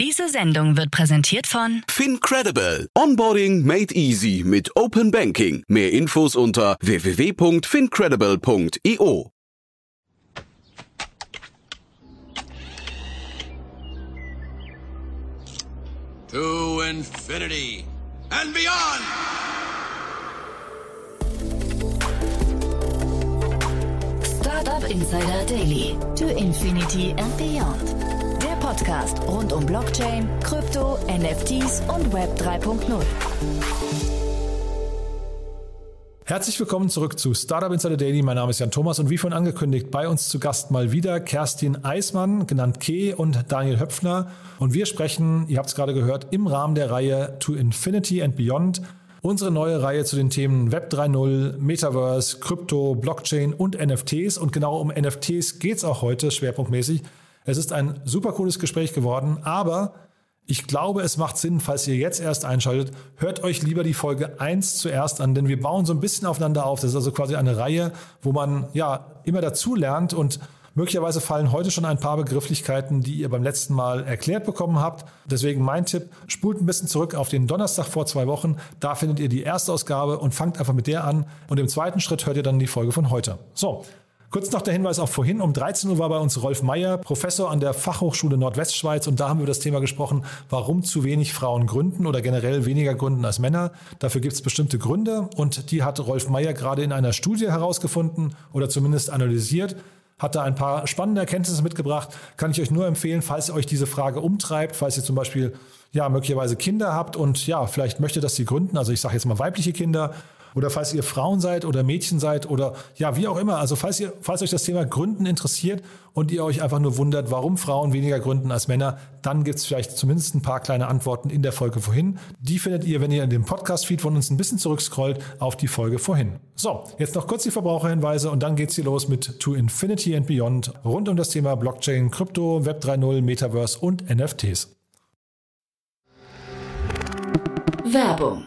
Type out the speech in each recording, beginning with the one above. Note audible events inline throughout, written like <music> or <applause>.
Diese Sendung wird präsentiert von FinCredible. Onboarding made easy mit Open Banking. Mehr Infos unter www.fincredible.io. To infinity and beyond! Startup Insider Daily. To Infinity and Beyond. Podcast rund um Blockchain, Krypto, NFTs und Web 3.0. Herzlich willkommen zurück zu Startup Insider Daily. Mein Name ist Jan Thomas und wie vorhin angekündigt, bei uns zu Gast mal wieder Kerstin Eismann, genannt Ke und Daniel Höpfner. Und wir sprechen, ihr habt es gerade gehört, im Rahmen der Reihe To Infinity and Beyond unsere neue Reihe zu den Themen Web 3.0, Metaverse, Krypto, Blockchain und NFTs. Und genau um NFTs geht es auch heute schwerpunktmäßig. Es ist ein super cooles Gespräch geworden, aber ich glaube, es macht Sinn, falls ihr jetzt erst einschaltet, hört euch lieber die Folge 1 zuerst an, denn wir bauen so ein bisschen aufeinander auf. Das ist also quasi eine Reihe, wo man ja immer dazu lernt und Möglicherweise fallen heute schon ein paar Begrifflichkeiten, die ihr beim letzten Mal erklärt bekommen habt. Deswegen mein Tipp, spult ein bisschen zurück auf den Donnerstag vor zwei Wochen. Da findet ihr die erste Ausgabe und fangt einfach mit der an. Und im zweiten Schritt hört ihr dann die Folge von heute. So, Kurz noch der Hinweis auf vorhin. Um 13 Uhr war bei uns Rolf Meyer, Professor an der Fachhochschule Nordwestschweiz. Und da haben wir das Thema gesprochen, warum zu wenig Frauen gründen oder generell weniger gründen als Männer. Dafür gibt es bestimmte Gründe. Und die hat Rolf Meyer gerade in einer Studie herausgefunden oder zumindest analysiert hat da ein paar spannende Erkenntnisse mitgebracht. Kann ich euch nur empfehlen, falls ihr euch diese Frage umtreibt, falls ihr zum Beispiel ja möglicherweise Kinder habt und ja vielleicht möchtet, dass sie gründen. Also ich sage jetzt mal weibliche Kinder oder falls ihr Frauen seid oder Mädchen seid oder ja, wie auch immer. Also falls ihr, falls euch das Thema Gründen interessiert und ihr euch einfach nur wundert, warum Frauen weniger gründen als Männer, dann gibt es vielleicht zumindest ein paar kleine Antworten in der Folge vorhin. Die findet ihr, wenn ihr in dem Podcast-Feed von uns ein bisschen zurückscrollt, auf die Folge vorhin. So, jetzt noch kurz die Verbraucherhinweise und dann geht's hier los mit To Infinity and Beyond rund um das Thema Blockchain, Krypto, Web 3.0, Metaverse und NFTs. Werbung.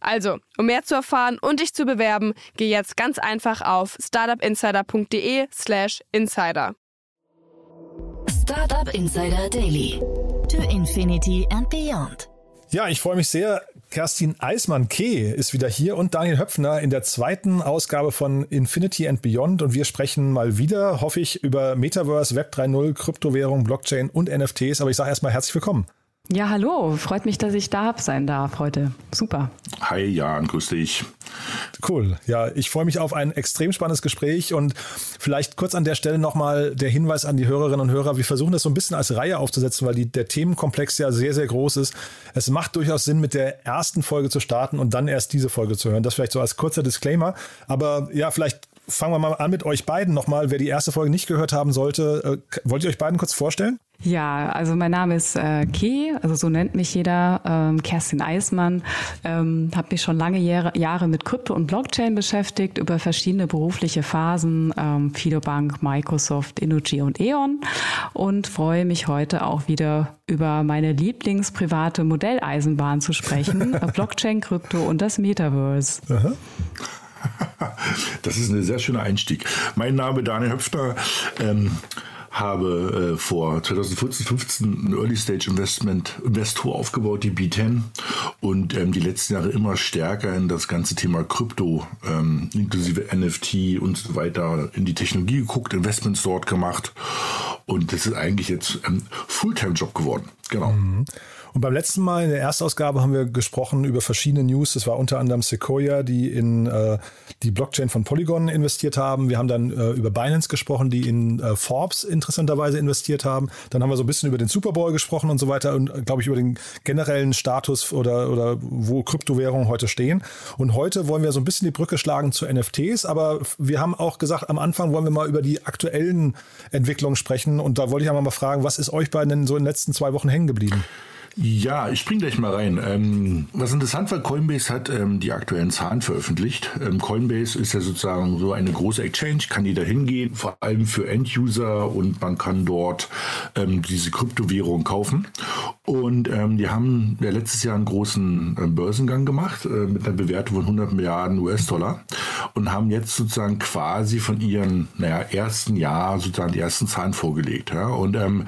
Also, um mehr zu erfahren und dich zu bewerben, geh jetzt ganz einfach auf startupinsider.de/slash insider. Startup Insider Daily. To Infinity and Beyond. Ja, ich freue mich sehr. Kerstin Eismann-Keh ist wieder hier und Daniel Höpfner in der zweiten Ausgabe von Infinity and Beyond. Und wir sprechen mal wieder, hoffe ich, über Metaverse, Web 3.0, Kryptowährung, Blockchain und NFTs. Aber ich sage erstmal herzlich willkommen. Ja, hallo. Freut mich, dass ich da sein darf heute. Super. Hi Jan, grüß dich. Cool. Ja, ich freue mich auf ein extrem spannendes Gespräch und vielleicht kurz an der Stelle nochmal der Hinweis an die Hörerinnen und Hörer. Wir versuchen das so ein bisschen als Reihe aufzusetzen, weil die, der Themenkomplex ja sehr, sehr groß ist. Es macht durchaus Sinn, mit der ersten Folge zu starten und dann erst diese Folge zu hören. Das vielleicht so als kurzer Disclaimer. Aber ja, vielleicht fangen wir mal an mit euch beiden nochmal. Wer die erste Folge nicht gehört haben sollte, äh, wollt ihr euch beiden kurz vorstellen? Ja, also mein Name ist äh, Key, also so nennt mich jeder, ähm, Kerstin Eismann. Ähm, habe mich schon lange Jahre, Jahre mit Krypto und Blockchain beschäftigt, über verschiedene berufliche Phasen, ähm, Fidobank, Microsoft, Innogy und E.ON und freue mich heute auch wieder über meine Lieblingsprivate Modelleisenbahn zu sprechen, <laughs> Blockchain, Krypto und das Metaverse. Aha. <laughs> Das ist ein sehr schöner Einstieg. Mein Name ist Daniel Höpfner. Ähm, habe äh, vor 2014, 15 ein Early Stage Investment Investor aufgebaut, die B10 und ähm, die letzten Jahre immer stärker in das ganze Thema Krypto, ähm, inklusive NFT und so weiter in die Technologie geguckt, Investments dort gemacht und das ist eigentlich jetzt ein Fulltime-Job geworden. Genau. Mhm. Und beim letzten Mal in der Erstausgabe haben wir gesprochen über verschiedene News. Das war unter anderem Sequoia, die in äh, die Blockchain von Polygon investiert haben. Wir haben dann äh, über Binance gesprochen, die in äh, Forbes interessanterweise investiert haben. Dann haben wir so ein bisschen über den Super Bowl gesprochen und so weiter und äh, glaube ich über den generellen Status oder, oder wo Kryptowährungen heute stehen. Und heute wollen wir so ein bisschen die Brücke schlagen zu NFTs, aber wir haben auch gesagt, am Anfang wollen wir mal über die aktuellen Entwicklungen sprechen. Und da wollte ich einmal mal fragen, was ist euch beiden denn so in den letzten zwei Wochen hängen geblieben? Ja, ich spring gleich mal rein. Ähm, was interessant war, Coinbase hat ähm, die aktuellen Zahlen veröffentlicht. Ähm, Coinbase ist ja sozusagen so eine große Exchange, kann jeder hingehen, vor allem für End-User und man kann dort ähm, diese Kryptowährung kaufen. Und ähm, die haben ja letztes Jahr einen großen äh, Börsengang gemacht äh, mit einer Bewertung von 100 Milliarden US-Dollar und haben jetzt sozusagen quasi von ihren naja, ersten Jahr sozusagen die ersten Zahlen vorgelegt. Ja, und ähm,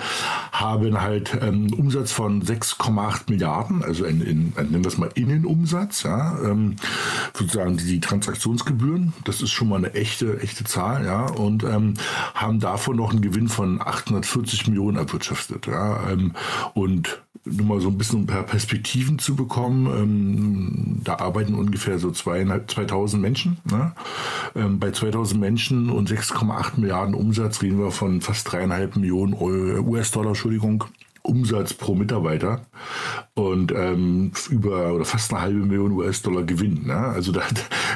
haben halt Umsatz von 6 6,8 Milliarden, also in, in, nennen wir es mal Innenumsatz, ja, ähm, sozusagen die, die, Transaktionsgebühren, das ist schon mal eine echte, echte Zahl, ja, und ähm, haben davon noch einen Gewinn von 840 Millionen erwirtschaftet, ja, ähm, und nur mal so ein bisschen ein paar Perspektiven zu bekommen, ähm, da arbeiten ungefähr so zweieinhalb, 2000 Menschen, ne? Ähm, bei 2000 Menschen und 6,8 Milliarden Umsatz reden wir von fast dreieinhalb Millionen US-Dollar, Entschuldigung, Umsatz pro Mitarbeiter und ähm, über oder fast eine halbe Million US-Dollar Gewinn. Ne? Also da,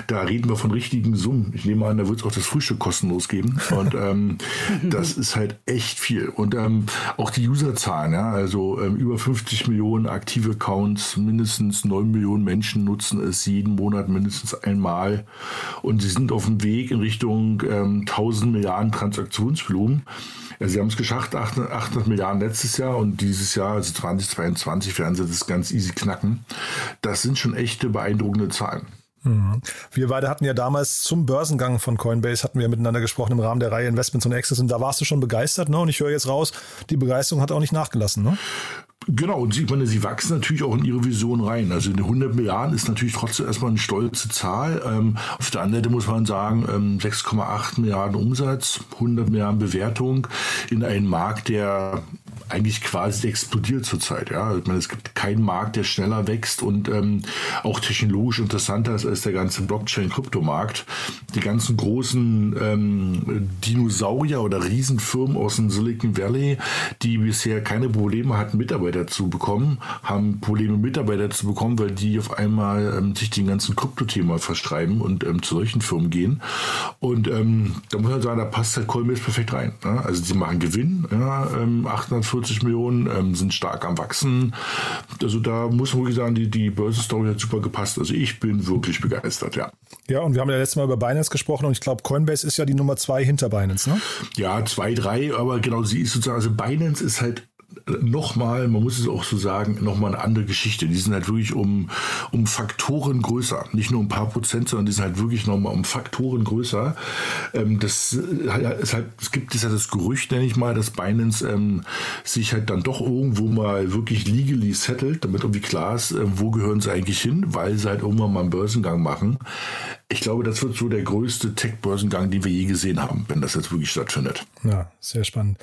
da reden wir von richtigen Summen. Ich nehme an, da wird es auch das Frühstück kostenlos geben. Und ähm, <laughs> das ist halt echt viel. Und ähm, auch die Userzahlen, ja? also ähm, über 50 Millionen aktive Accounts, mindestens 9 Millionen Menschen nutzen es jeden Monat mindestens einmal. Und sie sind auf dem Weg in Richtung ähm, 1000 Milliarden Transaktionsvolumen. Also sie haben es geschafft, 800, 800 Milliarden letztes Jahr und dieses Jahr, also 2022, werden sie das ganz easy knacken. Das sind schon echte beeindruckende Zahlen. Mhm. Wir beide hatten ja damals zum Börsengang von Coinbase hatten wir miteinander gesprochen im Rahmen der Reihe Investments und Access und da warst du schon begeistert, ne? Und ich höre jetzt raus, die Begeisterung hat auch nicht nachgelassen, ne? Genau, und sie, meine, sie wachsen natürlich auch in ihre Vision rein. Also 100 Milliarden ist natürlich trotzdem erstmal eine stolze Zahl. Ähm, auf der anderen Seite muss man sagen, ähm, 6,8 Milliarden Umsatz, 100 Milliarden Bewertung in einem Markt, der eigentlich quasi explodiert zurzeit. Ja, ich meine, es gibt keinen Markt, der schneller wächst und ähm, auch technologisch interessanter ist als der ganze Blockchain-Kryptomarkt. Die ganzen großen ähm, Dinosaurier oder Riesenfirmen aus dem Silicon Valley, die bisher keine Probleme hatten, Mitarbeiter zu bekommen, haben Probleme, Mitarbeiter zu bekommen, weil die auf einmal ähm, sich den ganzen Kryptothema verstreiben und ähm, zu solchen Firmen gehen. Und ähm, da muss man sagen, da passt halt Coinbase perfekt rein. Ja? Also sie machen Gewinn, ja, 840 40 Millionen, ähm, sind stark am Wachsen. Also da muss man wirklich sagen, die, die Börsenstory hat super gepasst. Also ich bin wirklich begeistert, ja. Ja, und wir haben ja letztes Mal über Binance gesprochen und ich glaube, Coinbase ist ja die Nummer zwei hinter Binance, ne? Ja, zwei, drei, aber genau, sie ist sozusagen, also Binance ist halt nochmal, man muss es auch so sagen, nochmal eine andere Geschichte. Die sind halt wirklich um, um Faktoren größer. Nicht nur ein paar Prozent, sondern die sind halt wirklich nochmal um Faktoren größer. Ähm, das ist halt, es gibt es ja das Gerücht, nenne ich mal, dass Binance ähm, sich halt dann doch irgendwo mal wirklich legally settelt, damit irgendwie klar ist, äh, wo gehören sie eigentlich hin, weil sie halt irgendwann mal einen Börsengang machen. Ich glaube, das wird so der größte Tech-Börsengang, den wir je gesehen haben, wenn das jetzt wirklich stattfindet. Ja, sehr spannend.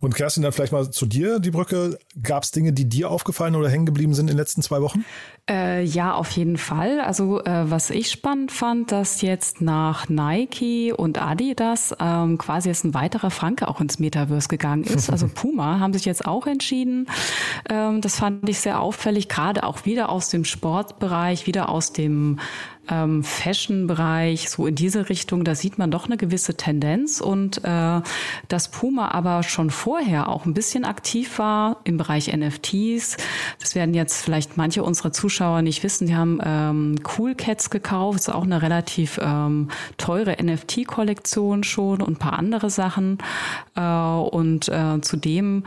Und Kerstin, dann vielleicht mal zu dir, die Brücke. Gab es Dinge, die dir aufgefallen oder hängen geblieben sind in den letzten zwei Wochen? Äh, ja, auf jeden Fall. Also äh, was ich spannend fand, dass jetzt nach Nike und Adidas ähm, quasi jetzt ein weiterer Franke auch ins Metaverse gegangen ist. Also <laughs> Puma haben sich jetzt auch entschieden. Ähm, das fand ich sehr auffällig, gerade auch wieder aus dem Sportbereich, wieder aus dem ähm, Fashion-Bereich, so in diese Richtung, da sieht man doch eine gewisse Tendenz und äh, dass Puma aber schon vorher auch ein bisschen aktiv war im Bereich NFTs. Das werden jetzt vielleicht manche unserer Zuschauer nicht wissen. Die haben ähm, Cool Cats gekauft, ist auch eine relativ ähm, teure NFT-Kollektion schon und ein paar andere Sachen. Äh, und äh, zudem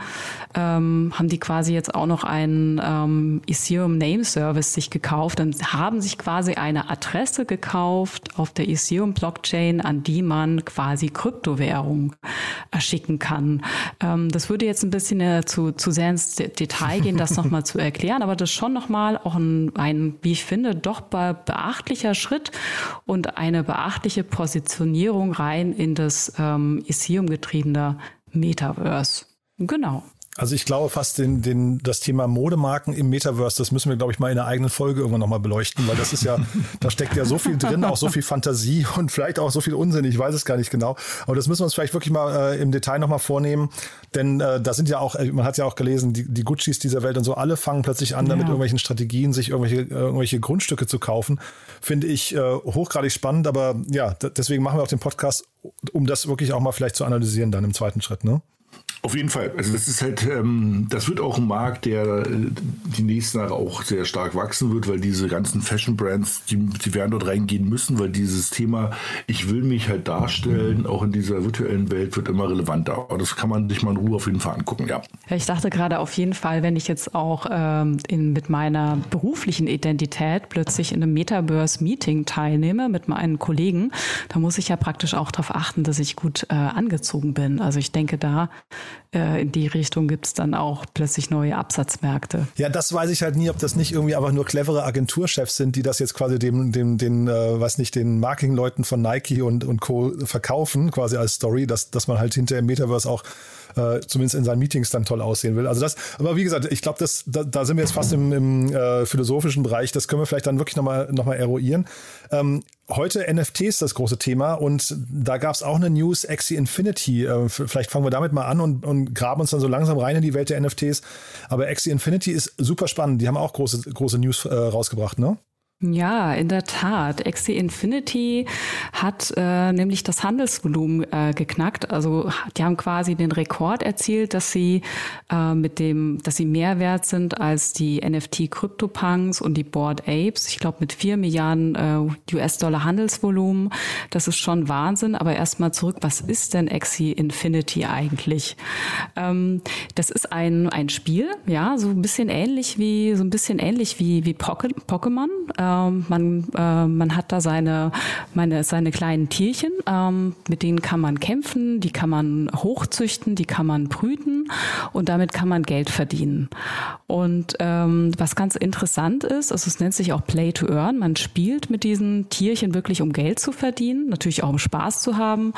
ähm, haben die quasi jetzt auch noch einen ähm, Ethereum Name Service sich gekauft und haben sich quasi eine Adresse Adresse gekauft auf der Ethereum Blockchain, an die man quasi Kryptowährung schicken kann. Ähm, das würde jetzt ein bisschen äh, zu, zu sehr ins Detail gehen, das nochmal zu erklären, aber das ist schon nochmal auch ein, ein, wie ich finde, doch beachtlicher Schritt und eine beachtliche Positionierung rein in das ähm, Ethereum getriebene Metaverse. Genau. Also ich glaube fast den, den, das Thema Modemarken im Metaverse, das müssen wir, glaube ich, mal in einer eigenen Folge irgendwann nochmal beleuchten, weil das ist ja, <laughs> da steckt ja so viel drin, auch so viel Fantasie und vielleicht auch so viel Unsinn, ich weiß es gar nicht genau. Aber das müssen wir uns vielleicht wirklich mal äh, im Detail nochmal vornehmen, denn äh, da sind ja auch, äh, man hat ja auch gelesen, die, die Guccis dieser Welt und so, alle fangen plötzlich an, ja. mit irgendwelchen Strategien, sich irgendwelche, äh, irgendwelche Grundstücke zu kaufen. Finde ich äh, hochgradig spannend, aber ja, deswegen machen wir auch den Podcast, um das wirklich auch mal vielleicht zu analysieren dann im zweiten Schritt, ne? Auf jeden Fall. Also das ist halt, ähm, das wird auch ein Markt, der äh, die nächsten Jahre auch sehr stark wachsen wird, weil diese ganzen Fashion-Brands, die, die werden dort reingehen müssen, weil dieses Thema, ich will mich halt darstellen, auch in dieser virtuellen Welt, wird immer relevanter. Aber das kann man sich mal in Ruhe auf jeden Fall angucken, ja. ich dachte gerade auf jeden Fall, wenn ich jetzt auch ähm, in, mit meiner beruflichen Identität plötzlich in einem Metaverse-Meeting teilnehme mit meinen Kollegen, da muss ich ja praktisch auch darauf achten, dass ich gut äh, angezogen bin. Also ich denke, da äh, in die Richtung gibt es dann auch plötzlich neue Absatzmärkte. Ja, das weiß ich halt nie, ob das nicht irgendwie einfach nur clevere Agenturchefs sind, die das jetzt quasi dem, dem, den, äh, weiß nicht, den Marketingleuten von Nike und, und Co. verkaufen, quasi als Story, dass, dass man halt hinter im Metaverse auch äh, zumindest in seinen Meetings dann toll aussehen will. Also das, aber wie gesagt, ich glaube, das, da, da sind wir jetzt fast im, im äh, philosophischen Bereich. Das können wir vielleicht dann wirklich nochmal noch mal eruieren. Ähm, heute NFTs das große Thema und da gab es auch eine News, Axie Infinity. Äh, vielleicht fangen wir damit mal an und, und graben uns dann so langsam rein in die Welt der NFTs. Aber Axie Infinity ist super spannend. Die haben auch große, große News äh, rausgebracht, ne? Ja, in der Tat. Axie Infinity hat äh, nämlich das Handelsvolumen äh, geknackt. Also die haben quasi den Rekord erzielt, dass sie äh, mit dem, dass sie mehr wert sind als die NFT CryptoPunks und die Board Apes. Ich glaube mit vier Milliarden äh, US-Dollar Handelsvolumen. Das ist schon Wahnsinn. Aber erstmal zurück, was ist denn Axie Infinity eigentlich? Ähm, das ist ein ein Spiel, ja, so ein bisschen ähnlich wie so ein bisschen ähnlich wie wie Pokémon. Ähm, man, äh, man hat da seine, meine, seine kleinen Tierchen, ähm, mit denen kann man kämpfen, die kann man hochzüchten, die kann man brüten und damit kann man Geld verdienen. Und ähm, was ganz interessant ist, also es nennt sich auch Play to Earn, man spielt mit diesen Tierchen wirklich, um Geld zu verdienen, natürlich auch um Spaß zu haben.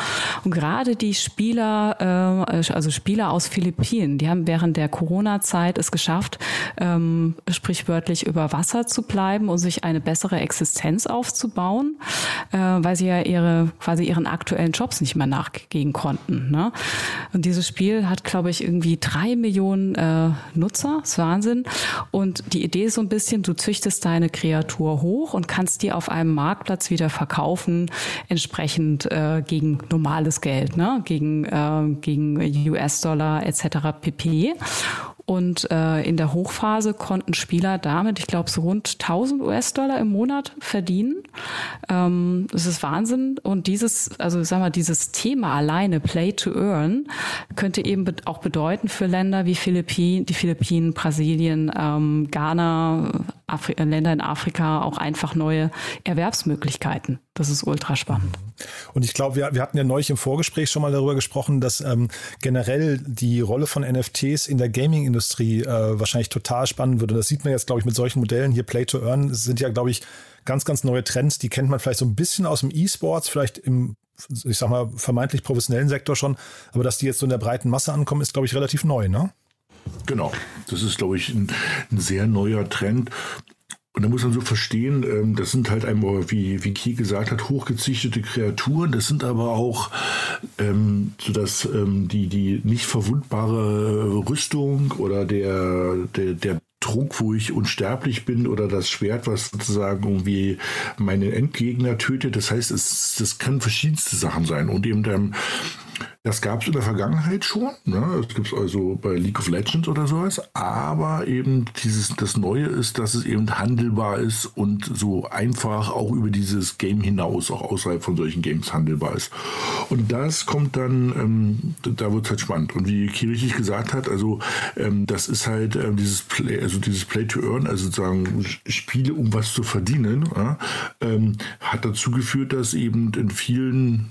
Und gerade die Spieler, äh, also Spieler aus Philippinen, die haben während der Corona-Zeit es geschafft, ähm, sprichwörtlich über Wasser zu bleiben und sich eine bessere Existenz aufzubauen, äh, weil sie ja ihre quasi ihren aktuellen Jobs nicht mehr nachgehen konnten. Ne? Und dieses Spiel hat, glaube ich, irgendwie drei Millionen äh, Nutzer. Das ist Wahnsinn. Und die Idee ist so ein bisschen, du züchtest deine Kreatur hoch und kannst die auf einem Marktplatz wieder verkaufen, entsprechend äh, gegen normales Geld, ne? gegen, äh, gegen US-Dollar etc. pp. Und äh, in der Hochphase konnten Spieler damit, ich glaube, so rund 1000 US-Dollar im Monat verdienen. Ähm, das ist Wahnsinn. Und dieses, also sag mal, dieses Thema alleine, Play to Earn, könnte eben auch bedeuten für Länder wie Philippinen, die Philippinen, Brasilien, ähm, Ghana, Afri Länder in Afrika auch einfach neue Erwerbsmöglichkeiten. Das ist ultra spannend. Und ich glaube, wir, wir hatten ja neulich im Vorgespräch schon mal darüber gesprochen, dass ähm, generell die Rolle von NFTs in der Gaming-Industrie äh, wahrscheinlich total spannend wird. Und das sieht man jetzt, glaube ich, mit solchen Modellen hier Play to Earn sind ja, glaube ich, ganz, ganz neue Trends. Die kennt man vielleicht so ein bisschen aus dem E-Sports, vielleicht im, ich sag mal, vermeintlich professionellen Sektor schon. Aber dass die jetzt so in der breiten Masse ankommen, ist, glaube ich, relativ neu, ne? Genau, das ist, glaube ich, ein, ein sehr neuer Trend. Und da muss man so verstehen, ähm, das sind halt einmal, wie, wie Kie gesagt hat, hochgezüchtete Kreaturen. Das sind aber auch ähm, so dass ähm, die, die nicht verwundbare Rüstung oder der, der, der Trunk, wo ich unsterblich bin oder das Schwert, was sozusagen irgendwie meinen Endgegner tötet. Das heißt, es, das kann verschiedenste Sachen sein. Und eben ähm, das gab es in der Vergangenheit schon. Ne? Das gibt es also bei League of Legends oder sowas. Aber eben dieses, das Neue ist, dass es eben handelbar ist und so einfach auch über dieses Game hinaus, auch außerhalb von solchen Games handelbar ist. Und das kommt dann, ähm, da wird es halt spannend. Und wie Ki gesagt hat, also ähm, das ist halt ähm, dieses Play, also dieses Play to Earn, also sozusagen Spiele, um was zu verdienen, ja, ähm, hat dazu geführt, dass eben in vielen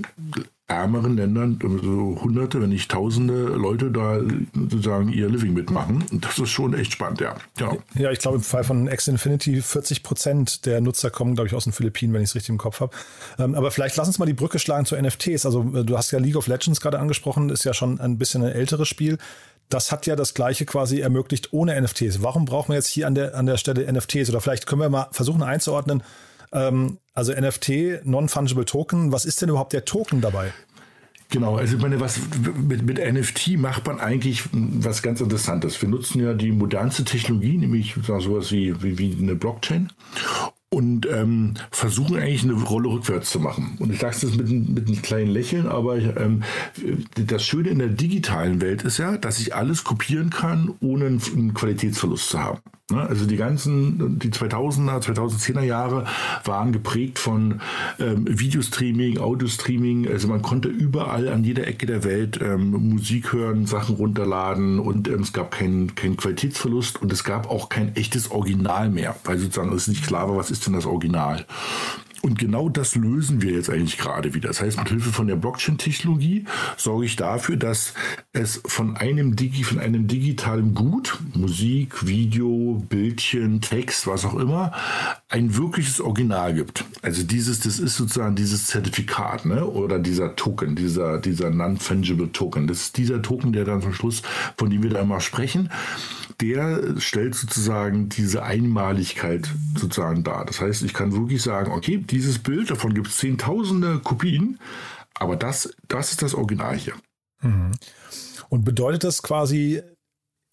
ärmeren Ländern so hunderte, wenn nicht tausende Leute da sozusagen ihr Living mitmachen. Und das ist schon echt spannend, ja. Genau. Ja, ich glaube im Fall von X Infinity 40 Prozent der Nutzer kommen, glaube ich, aus den Philippinen, wenn ich es richtig im Kopf habe. Ähm, aber vielleicht lass uns mal die Brücke schlagen zu NFTs. Also äh, du hast ja League of Legends gerade angesprochen, ist ja schon ein bisschen ein älteres Spiel. das hat ja das Gleiche quasi ermöglicht ohne NFTs. Warum brauchen wir jetzt hier an der, an der Stelle NFTs? Oder vielleicht können wir mal versuchen einzuordnen, ähm, also NFT, Non-Fungible Token, was ist denn überhaupt der Token dabei? Genau, also ich meine, was mit, mit NFT macht man eigentlich was ganz Interessantes. Wir nutzen ja die modernste Technologie, nämlich sowas wie, wie, wie eine Blockchain und ähm, versuchen eigentlich eine Rolle rückwärts zu machen. Und ich sage das mit, mit einem kleinen Lächeln, aber ähm, das Schöne in der digitalen Welt ist ja, dass ich alles kopieren kann, ohne einen Qualitätsverlust zu haben. Ne? Also die ganzen, die 2000er, 2010er Jahre waren geprägt von ähm, Videostreaming, Audiostreaming. Also man konnte überall an jeder Ecke der Welt ähm, Musik hören, Sachen runterladen und ähm, es gab keinen kein Qualitätsverlust und es gab auch kein echtes Original mehr, weil sozusagen es nicht klar war, was ist denn das Original. Und genau das lösen wir jetzt eigentlich gerade wieder. Das heißt, mit Hilfe von der Blockchain-Technologie sorge ich dafür, dass es von einem, Digi, von einem digitalen Gut, Musik, Video, Bildchen, Text, was auch immer, ein wirkliches Original gibt. Also dieses, das ist sozusagen dieses Zertifikat, ne? Oder dieser Token, dieser, dieser Non-Fungible Token. Das ist dieser Token, der dann zum Schluss, von dem wir da immer sprechen der stellt sozusagen diese Einmaligkeit sozusagen dar. Das heißt, ich kann wirklich sagen, okay, dieses Bild, davon gibt es zehntausende Kopien, aber das, das ist das Original hier. Mhm. Und bedeutet das quasi,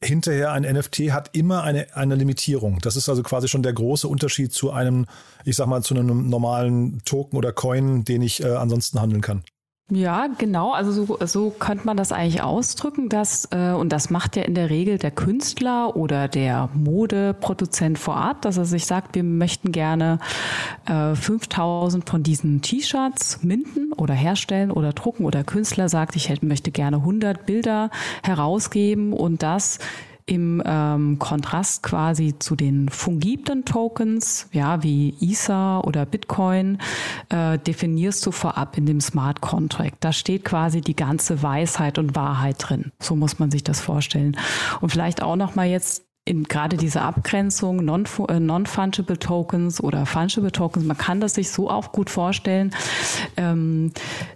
hinterher ein NFT hat immer eine, eine Limitierung. Das ist also quasi schon der große Unterschied zu einem, ich sag mal, zu einem normalen Token oder Coin, den ich äh, ansonsten handeln kann. Ja, genau. Also so, so könnte man das eigentlich ausdrücken, dass, äh, und das macht ja in der Regel der Künstler oder der Modeproduzent vor Ort, dass er sich sagt, wir möchten gerne äh, 5000 von diesen T-Shirts minden oder herstellen oder drucken oder Künstler sagt, ich hätte, möchte gerne 100 Bilder herausgeben und das im ähm, Kontrast quasi zu den fungiblen Tokens, ja, wie Ether oder Bitcoin, äh, definierst du vorab in dem Smart Contract. Da steht quasi die ganze Weisheit und Wahrheit drin. So muss man sich das vorstellen. Und vielleicht auch noch mal jetzt in gerade diese Abgrenzung äh, Non-Fungible Tokens oder Fungible Tokens, man kann das sich so auch gut vorstellen, ähm,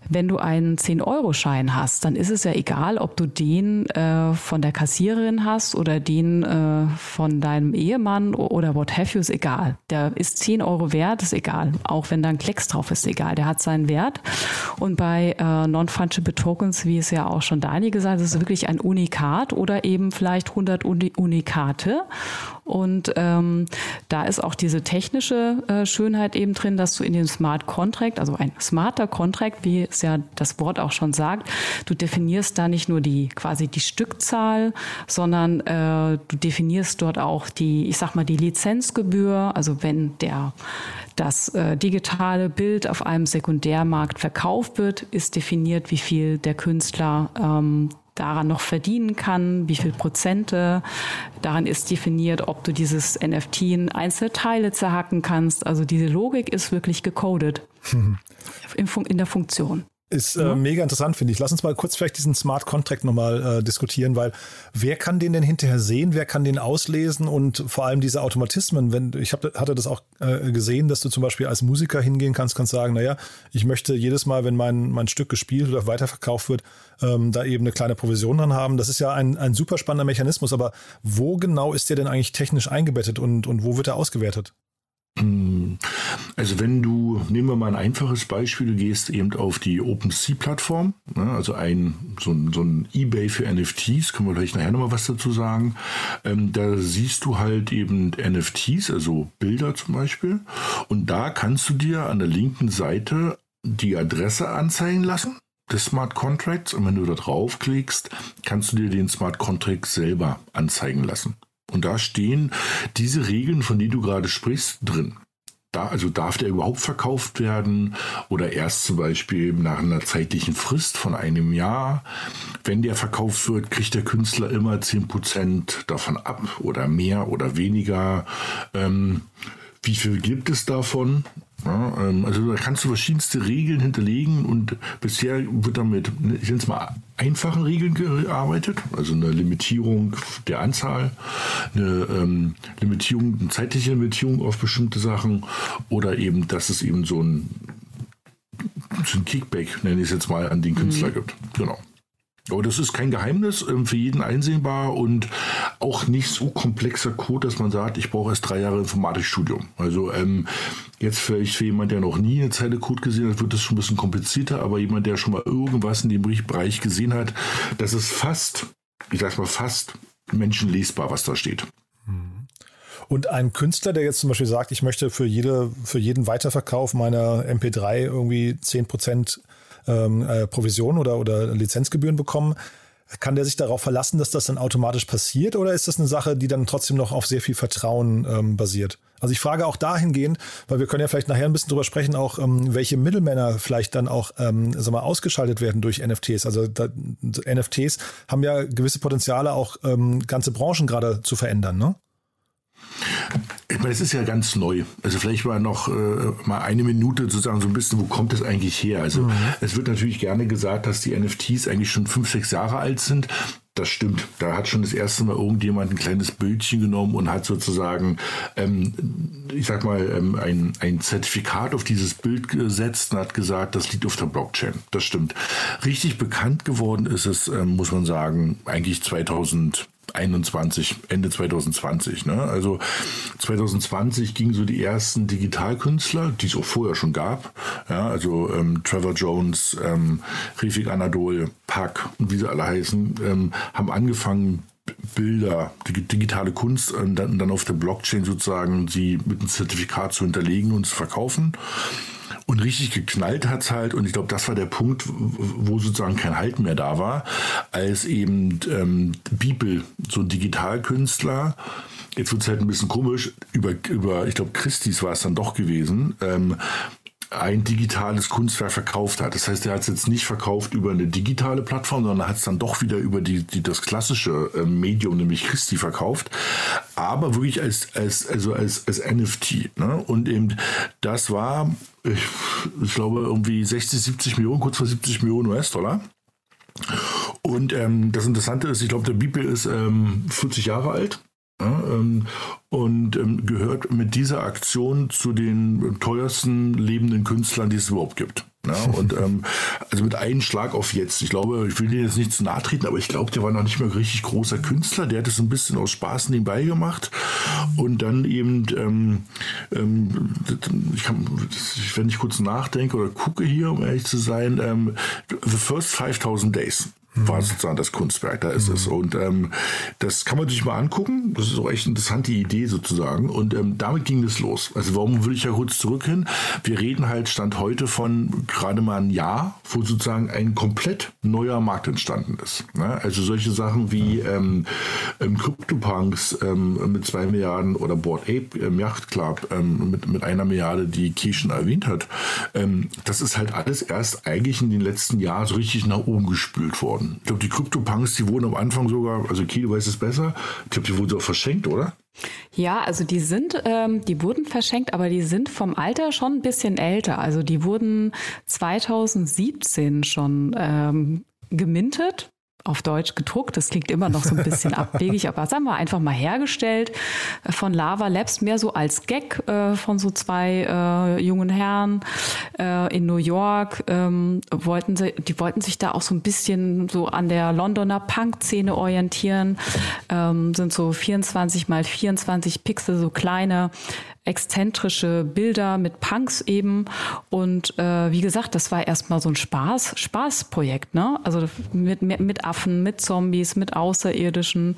wenn du einen 10-Euro-Schein hast, dann ist es ja egal, ob du den äh, von der Kassiererin hast oder den äh, von deinem Ehemann oder what have you, ist egal. Der ist 10 Euro wert, ist egal. Auch wenn da ein Klecks drauf ist, egal. Der hat seinen Wert. Und bei äh, Non-Fungible Tokens, wie es ja auch schon Dani gesagt hat, ist es wirklich ein Unikat oder eben vielleicht 100 Unikate hatte. Und ähm, da ist auch diese technische äh, Schönheit eben drin, dass du in dem Smart Contract, also ein smarter Contract, wie es ja das Wort auch schon sagt, du definierst da nicht nur die quasi die Stückzahl, sondern äh, du definierst dort auch die, ich sag mal, die Lizenzgebühr. Also wenn der das äh, digitale Bild auf einem Sekundärmarkt verkauft wird, ist definiert, wie viel der Künstler ähm, daran noch verdienen kann, wie viel Prozente. Daran ist definiert, ob du dieses NFT in einzelne Teile zerhacken kannst. Also diese Logik ist wirklich gecodet <laughs> mhm. in, in der Funktion. Ist äh, mega interessant, finde ich. Lass uns mal kurz vielleicht diesen Smart Contract nochmal äh, diskutieren, weil wer kann den denn hinterher sehen, wer kann den auslesen und vor allem diese Automatismen, wenn ich hab, hatte das auch äh, gesehen, dass du zum Beispiel als Musiker hingehen kannst, kannst sagen, naja, ich möchte jedes Mal, wenn mein, mein Stück gespielt oder weiterverkauft wird, ähm, da eben eine kleine Provision dran haben. Das ist ja ein, ein super spannender Mechanismus, aber wo genau ist der denn eigentlich technisch eingebettet und, und wo wird er ausgewertet? Hm. Also wenn du, nehmen wir mal ein einfaches Beispiel, du gehst eben auf die OpenSea-Plattform, ne, also ein so, ein so, ein Ebay für NFTs, können wir vielleicht nachher nochmal was dazu sagen. Ähm, da siehst du halt eben NFTs, also Bilder zum Beispiel, und da kannst du dir an der linken Seite die Adresse anzeigen lassen des Smart Contracts und wenn du da draufklickst, kannst du dir den Smart Contract selber anzeigen lassen. Und da stehen diese Regeln, von denen du gerade sprichst, drin. Da, also darf der überhaupt verkauft werden oder erst zum Beispiel nach einer zeitlichen Frist von einem Jahr. Wenn der verkauft wird, kriegt der Künstler immer 10% davon ab oder mehr oder weniger. Ähm, wie viel gibt es davon? Ja, ähm, also da kannst du verschiedenste Regeln hinterlegen und bisher wird damit, ich nenne es mal, einfachen Regeln gearbeitet, also eine Limitierung der Anzahl, eine ähm, Limitierung, eine zeitliche Limitierung auf bestimmte Sachen oder eben, dass es eben so ein, so ein Kickback, nenne ich es jetzt mal, an den Künstler mhm. gibt. Genau. Aber das ist kein Geheimnis, ähm, für jeden einsehbar und auch nicht so komplexer Code, dass man sagt, ich brauche erst drei Jahre Informatikstudium. Also ähm, jetzt vielleicht für jemand, der noch nie eine Zeile Code gesehen hat, wird das schon ein bisschen komplizierter, aber jemand, der schon mal irgendwas in dem Bereich gesehen hat, das ist fast, ich sag's mal fast menschenlesbar, was da steht. Und ein Künstler, der jetzt zum Beispiel sagt, ich möchte für, jede, für jeden Weiterverkauf meiner MP3 irgendwie 10% ähm, äh, Provision oder, oder Lizenzgebühren bekommen. Kann der sich darauf verlassen, dass das dann automatisch passiert oder ist das eine Sache, die dann trotzdem noch auf sehr viel Vertrauen ähm, basiert? Also ich frage auch dahingehend, weil wir können ja vielleicht nachher ein bisschen drüber sprechen, auch ähm, welche Mittelmänner vielleicht dann auch ähm, sag mal, ausgeschaltet werden durch NFTs. Also da, NFTs haben ja gewisse Potenziale, auch ähm, ganze Branchen gerade zu verändern, ne? Ich meine, es ist ja ganz neu. Also vielleicht mal noch äh, mal eine Minute zu sagen, so ein bisschen, wo kommt es eigentlich her? Also mhm. es wird natürlich gerne gesagt, dass die NFTs eigentlich schon fünf, sechs Jahre alt sind. Das stimmt. Da hat schon das erste Mal irgendjemand ein kleines Bildchen genommen und hat sozusagen, ähm, ich sag mal, ähm, ein, ein Zertifikat auf dieses Bild gesetzt und hat gesagt, das liegt auf der Blockchain. Das stimmt. Richtig bekannt geworden ist es, ähm, muss man sagen, eigentlich 2000. 21, Ende 2020. Ne? Also 2020 gingen so die ersten Digitalkünstler, die es auch vorher schon gab. Ja, also ähm, Trevor Jones, ähm, Refik Anadol, Pack und wie sie alle heißen, ähm, haben angefangen, Bilder, digitale Kunst und dann, dann auf der Blockchain sozusagen sie mit einem Zertifikat zu hinterlegen und zu verkaufen. Und richtig geknallt hat es halt, und ich glaube, das war der Punkt, wo sozusagen kein Halt mehr da war, als eben ähm, Bibel, so ein Digitalkünstler, jetzt wird es halt ein bisschen komisch, über, über ich glaube, Christis war es dann doch gewesen, ähm, ein digitales Kunstwerk verkauft hat. Das heißt, er hat es jetzt nicht verkauft über eine digitale Plattform, sondern hat es dann doch wieder über die, die das klassische äh, Medium, nämlich Christi, verkauft. Aber wirklich als, als, also als, als NFT. Ne? Und eben das war, ich, ich glaube, irgendwie 60, 70 Millionen, kurz vor 70 Millionen US-Dollar. Und ähm, das Interessante ist, ich glaube, der Bibel ist ähm, 40 Jahre alt. Ja, ähm, und ähm, gehört mit dieser Aktion zu den teuersten lebenden Künstlern, die es überhaupt gibt. Ja, und <laughs> ähm, also mit einem Schlag auf jetzt. Ich glaube, ich will dir jetzt nicht zu nahe treten, aber ich glaube, der war noch nicht mal richtig großer Künstler. Der hat es ein bisschen aus Spaß nebenbei gemacht. Und dann eben, ähm, ähm, ich kann, wenn ich kurz nachdenke oder gucke hier, um ehrlich zu sein, ähm, The First 5000 Days war sozusagen das Kunstwerk, da ist mhm. es. Und ähm, das kann man sich mal angucken. Das ist auch echt eine interessante Idee sozusagen. Und ähm, damit ging es los. Also warum will ich ja kurz zurück hin? Wir reden halt Stand heute von gerade mal ein Jahr, wo sozusagen ein komplett neuer Markt entstanden ist. Ne? Also solche Sachen wie ähm, ähm, CryptoPunks ähm, mit zwei Milliarden oder Board Ape ähm, Yacht Club ähm, mit, mit einer Milliarde, die Kirchen erwähnt hat. Ähm, das ist halt alles erst eigentlich in den letzten Jahren so richtig nach oben gespült worden. Ich glaube, die Crypto-Punks, die wurden am Anfang sogar, also Kilo weiß es besser, ich glaube, die wurden so verschenkt, oder? Ja, also die sind, ähm, die wurden verschenkt, aber die sind vom Alter schon ein bisschen älter. Also die wurden 2017 schon ähm, gemintet auf Deutsch gedruckt. Das klingt immer noch so ein bisschen <laughs> abwegig, aber sagen wir einfach mal hergestellt von Lava Labs, mehr so als Gag äh, von so zwei äh, jungen Herren äh, in New York. Ähm, wollten sie, die wollten sich da auch so ein bisschen so an der Londoner Punk-Szene orientieren. Ähm, sind so 24 mal 24 Pixel, so kleine exzentrische Bilder mit Punks eben. Und äh, wie gesagt, das war erstmal so ein Spaß, Spaßprojekt, ne? Also mit, mit Affen, mit Zombies, mit Außerirdischen.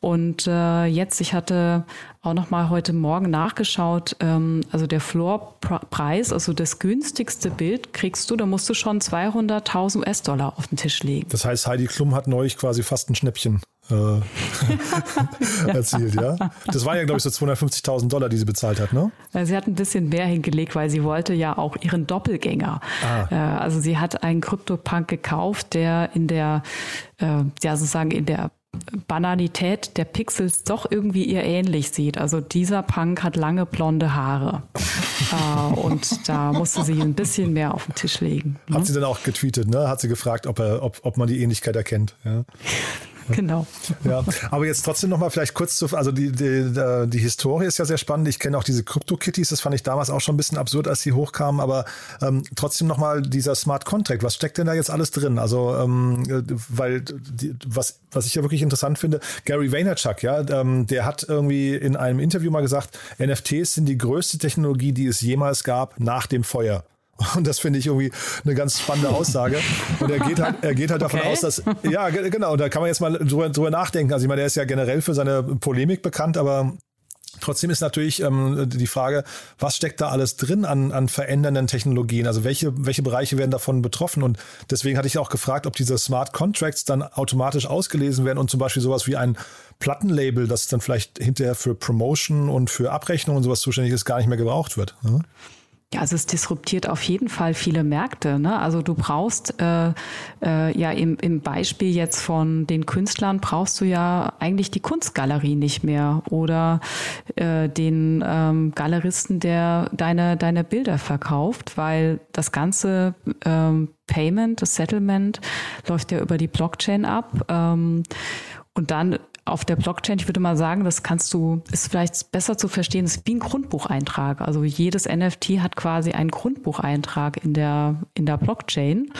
Und äh, jetzt, ich hatte auch noch mal heute Morgen nachgeschaut, ähm, also der Floorpreis, also das günstigste Bild kriegst du, da musst du schon 200.000 US-Dollar auf den Tisch legen. Das heißt, Heidi Klum hat neulich quasi fast ein Schnäppchen <laughs> erzielt, ja. Das war ja, glaube ich, so 250.000 Dollar, die sie bezahlt hat, ne? Sie hat ein bisschen mehr hingelegt, weil sie wollte ja auch ihren Doppelgänger. Ah. Äh, also sie hat einen Krypto-Punk gekauft, der in der, äh, ja sozusagen in der Banalität der Pixels doch irgendwie ihr ähnlich sieht. Also dieser Punk hat lange blonde Haare. <laughs> äh, und da musste sie ein bisschen mehr auf den Tisch legen. Ne? Hat sie dann auch getweetet, ne? Hat sie gefragt, ob, er, ob, ob man die Ähnlichkeit erkennt. Ja. <laughs> Genau. Ja, aber jetzt trotzdem nochmal vielleicht kurz zu, also die, die, die Historie ist ja sehr spannend. Ich kenne auch diese Crypto-Kitties, das fand ich damals auch schon ein bisschen absurd, als die hochkamen, aber ähm, trotzdem nochmal dieser Smart Contract, was steckt denn da jetzt alles drin? Also, ähm, weil die, was, was ich ja wirklich interessant finde, Gary Vaynerchuk, ja, ähm, der hat irgendwie in einem Interview mal gesagt, NFTs sind die größte Technologie, die es jemals gab nach dem Feuer. Und das finde ich irgendwie eine ganz spannende Aussage. Und er geht halt, er geht halt davon okay. aus, dass, ja, genau, da kann man jetzt mal drüber, drüber nachdenken. Also ich meine, er ist ja generell für seine Polemik bekannt, aber Trotzdem ist natürlich ähm, die Frage, was steckt da alles drin an, an verändernden Technologien? Also welche, welche Bereiche werden davon betroffen? Und deswegen hatte ich auch gefragt, ob diese Smart Contracts dann automatisch ausgelesen werden und zum Beispiel sowas wie ein Plattenlabel, das dann vielleicht hinterher für Promotion und für Abrechnung und sowas zuständig ist, gar nicht mehr gebraucht wird. Ja? Ja, also es disruptiert auf jeden Fall viele Märkte. Ne? Also du brauchst äh, äh, ja im, im Beispiel jetzt von den Künstlern brauchst du ja eigentlich die Kunstgalerie nicht mehr oder äh, den ähm, Galeristen, der deine deine Bilder verkauft, weil das ganze ähm, Payment, das Settlement läuft ja über die Blockchain ab. Ähm, und dann auf der Blockchain, ich würde mal sagen, das kannst du, ist vielleicht besser zu verstehen, ist wie ein Grundbucheintrag. Also jedes NFT hat quasi einen Grundbucheintrag in der, in der Blockchain.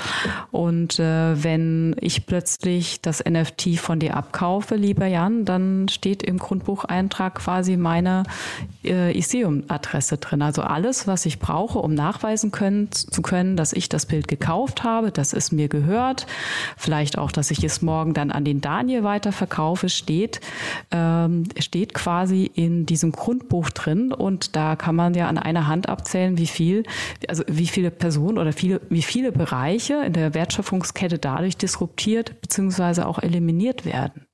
Und äh, wenn ich plötzlich das NFT von dir abkaufe, lieber Jan, dann steht im Grundbucheintrag quasi meine äh, Ethereum-Adresse drin. Also alles, was ich brauche, um nachweisen können, zu können, dass ich das Bild gekauft habe, dass es mir gehört. Vielleicht auch, dass ich es morgen dann an den Daniel weiterverkaufe, steht steht, ähm, steht quasi in diesem Grundbuch drin und da kann man ja an einer Hand abzählen, wie viel, also wie viele Personen oder viele, wie viele Bereiche in der Wertschöpfungskette dadurch disruptiert bzw. auch eliminiert werden.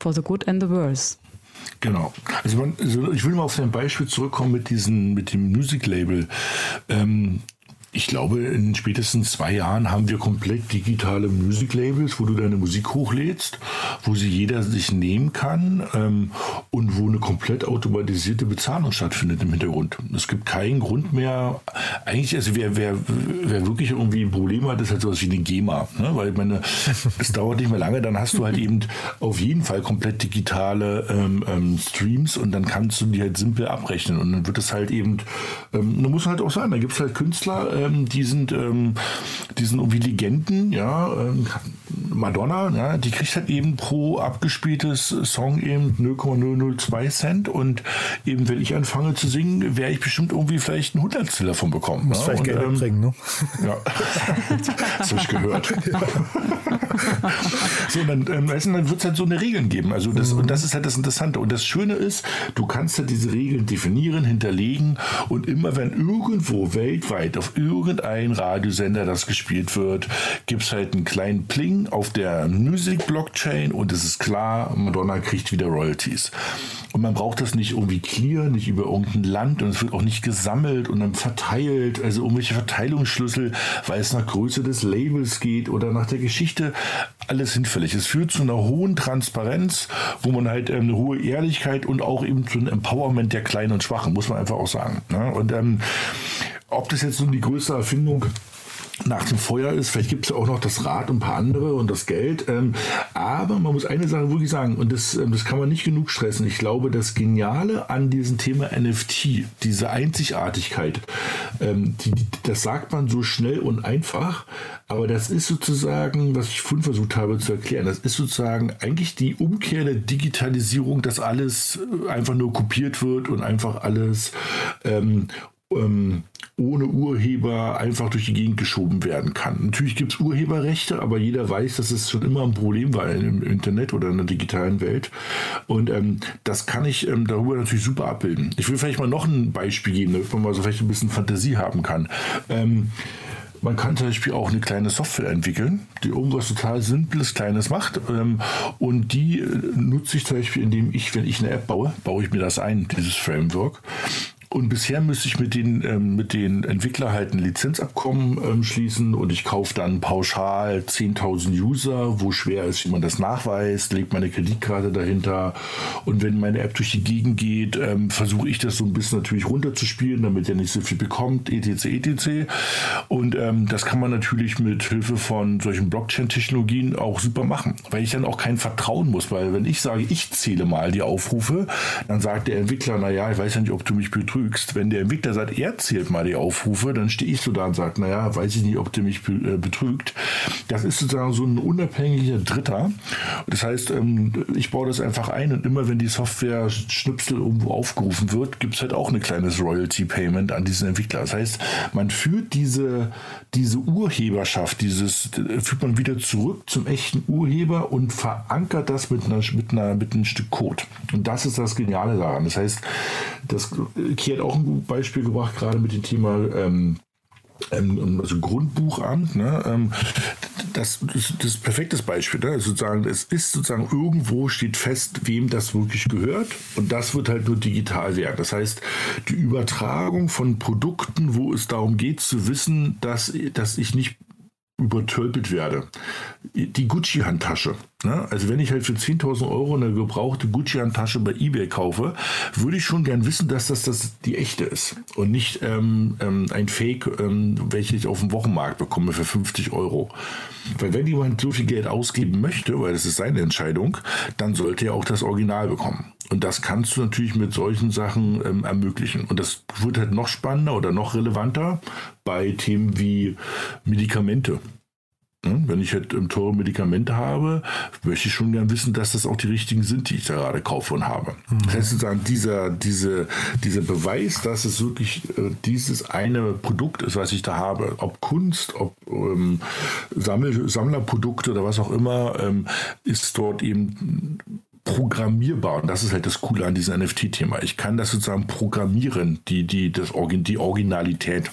For the good and the worse. Genau. Also, man, also ich will mal auf dein Beispiel zurückkommen mit diesem, mit dem Music Label. Ähm, ich glaube, in spätestens zwei Jahren haben wir komplett digitale Music Labels, wo du deine Musik hochlädst, wo sie jeder sich nehmen kann ähm, und wo eine komplett automatisierte Bezahlung stattfindet im Hintergrund. Es gibt keinen Grund mehr. Eigentlich, also wer, wer, wer wirklich irgendwie ein Problem hat, ist halt sowas wie eine GEMA. Ne? Weil meine, <laughs> es dauert nicht mehr lange, dann hast du halt eben auf jeden Fall komplett digitale ähm, ähm, Streams und dann kannst du die halt simpel abrechnen. Und dann wird es halt eben, ähm, da muss halt auch sein, da gibt es halt Künstler, ähm, die sind, ähm, die sind irgendwie Legenden, ja, ähm, Madonna, ja, die kriegt halt eben pro abgespieltes Song eben 0,002 Cent und eben wenn ich anfange zu singen, werde ich bestimmt irgendwie vielleicht ein Hundertstel davon bekommen. Muss ja? vielleicht und, Geld ähm, bringen, ne? Ja, <laughs> das habe ich gehört. <laughs> <laughs> So, dann, ähm, dann wird es halt so eine Regeln geben. Also das, mhm. Und das ist halt das Interessante. Und das Schöne ist, du kannst halt diese Regeln definieren, hinterlegen und immer wenn irgendwo weltweit auf irgendein Radiosender das gespielt wird, gibt es halt einen kleinen Pling auf der Music Blockchain und es ist klar, Madonna kriegt wieder Royalties. Und man braucht das nicht irgendwie clear, nicht über irgendein Land und es wird auch nicht gesammelt und dann verteilt, also irgendwelche Verteilungsschlüssel, weil es nach Größe des Labels geht oder nach der Geschichte, alles hinfällig. Es führt zu einer hohen Transparenz, wo man halt ähm, eine hohe Ehrlichkeit und auch eben zu einem Empowerment der Kleinen und Schwachen, muss man einfach auch sagen. Ne? Und ähm, ob das jetzt nun die größte Erfindung nach dem Feuer ist. Vielleicht gibt es ja auch noch das Rad und ein paar andere und das Geld. Ähm, aber man muss eine Sache wirklich sagen, und das, ähm, das kann man nicht genug stressen. Ich glaube, das Geniale an diesem Thema NFT, diese Einzigartigkeit, ähm, die, das sagt man so schnell und einfach, aber das ist sozusagen, was ich vorhin versucht habe zu erklären, das ist sozusagen eigentlich die Umkehr der Digitalisierung, dass alles einfach nur kopiert wird und einfach alles ähm, ähm, ohne Urheber einfach durch die Gegend geschoben werden kann. Natürlich gibt es Urheberrechte, aber jeder weiß, dass es schon immer ein Problem war im Internet oder in der digitalen Welt. Und ähm, das kann ich ähm, darüber natürlich super abbilden. Ich will vielleicht mal noch ein Beispiel geben, damit man mal so vielleicht ein bisschen Fantasie haben kann. Ähm, man kann zum Beispiel auch eine kleine Software entwickeln, die irgendwas total Simples, Kleines macht. Ähm, und die äh, nutze ich zum Beispiel, indem ich, wenn ich eine App baue, baue ich mir das ein, dieses Framework. Und bisher müsste ich mit den, ähm, mit den Entwicklern halt ein Lizenzabkommen ähm, schließen und ich kaufe dann pauschal 10.000 User, wo schwer ist, wie man das nachweist, legt meine Kreditkarte dahinter und wenn meine App durch die Gegend geht, ähm, versuche ich das so ein bisschen natürlich runterzuspielen, damit er nicht so viel bekommt, etc. etc. Und ähm, das kann man natürlich mit Hilfe von solchen Blockchain-Technologien auch super machen, weil ich dann auch kein Vertrauen muss, weil wenn ich sage, ich zähle mal die Aufrufe, dann sagt der Entwickler, naja, ich weiß ja nicht, ob du mich betrügst betrügst. Wenn der Entwickler sagt, er zählt mal die Aufrufe, dann stehe ich so da und sage, naja, weiß ich nicht, ob der mich äh, betrügt. Das ist sozusagen so ein unabhängiger Dritter. Das heißt, ähm, ich baue das einfach ein und immer wenn die Software Schnipsel irgendwo aufgerufen wird, gibt es halt auch ein kleines Royalty-Payment an diesen Entwickler. Das heißt, man führt diese, diese Urheberschaft, dieses, führt man wieder zurück zum echten Urheber und verankert das mit, einer, mit, einer, mit einem Stück Code. Und das ist das Geniale daran. Das heißt, das Ki hat auch ein Beispiel gebracht, gerade mit dem Thema ähm, ähm, also Grundbuchamt, ne, ähm, das, das, das ist ein perfektes Beispiel. Ne? Sozusagen, es ist sozusagen irgendwo steht fest, wem das wirklich gehört und das wird halt nur digital werden. Das heißt, die Übertragung von Produkten, wo es darum geht zu wissen, dass, dass ich nicht übertölpelt werde. Die Gucci-Handtasche. Ne? Also wenn ich halt für 10.000 Euro eine gebrauchte Gucci-Handtasche bei eBay kaufe, würde ich schon gern wissen, dass das, das die echte ist und nicht ähm, ähm, ein Fake, ähm, welches ich auf dem Wochenmarkt bekomme für 50 Euro. Weil wenn jemand so viel Geld ausgeben möchte, weil das ist seine Entscheidung, dann sollte er auch das Original bekommen. Und das kannst du natürlich mit solchen Sachen ähm, ermöglichen. Und das wird halt noch spannender oder noch relevanter bei Themen wie Medikamente. Wenn ich halt ähm, teure Medikamente habe, möchte ich schon gern wissen, dass das auch die richtigen sind, die ich da gerade kaufe und habe. Mhm. Das heißt sozusagen, dieser, diese, dieser Beweis, dass es wirklich äh, dieses eine Produkt ist, was ich da habe, ob Kunst, ob ähm, Sammel, Sammlerprodukte oder was auch immer, ähm, ist dort eben programmierbar. Und das ist halt das Coole an diesem NFT-Thema. Ich kann das sozusagen programmieren, die, die, das, die Originalität.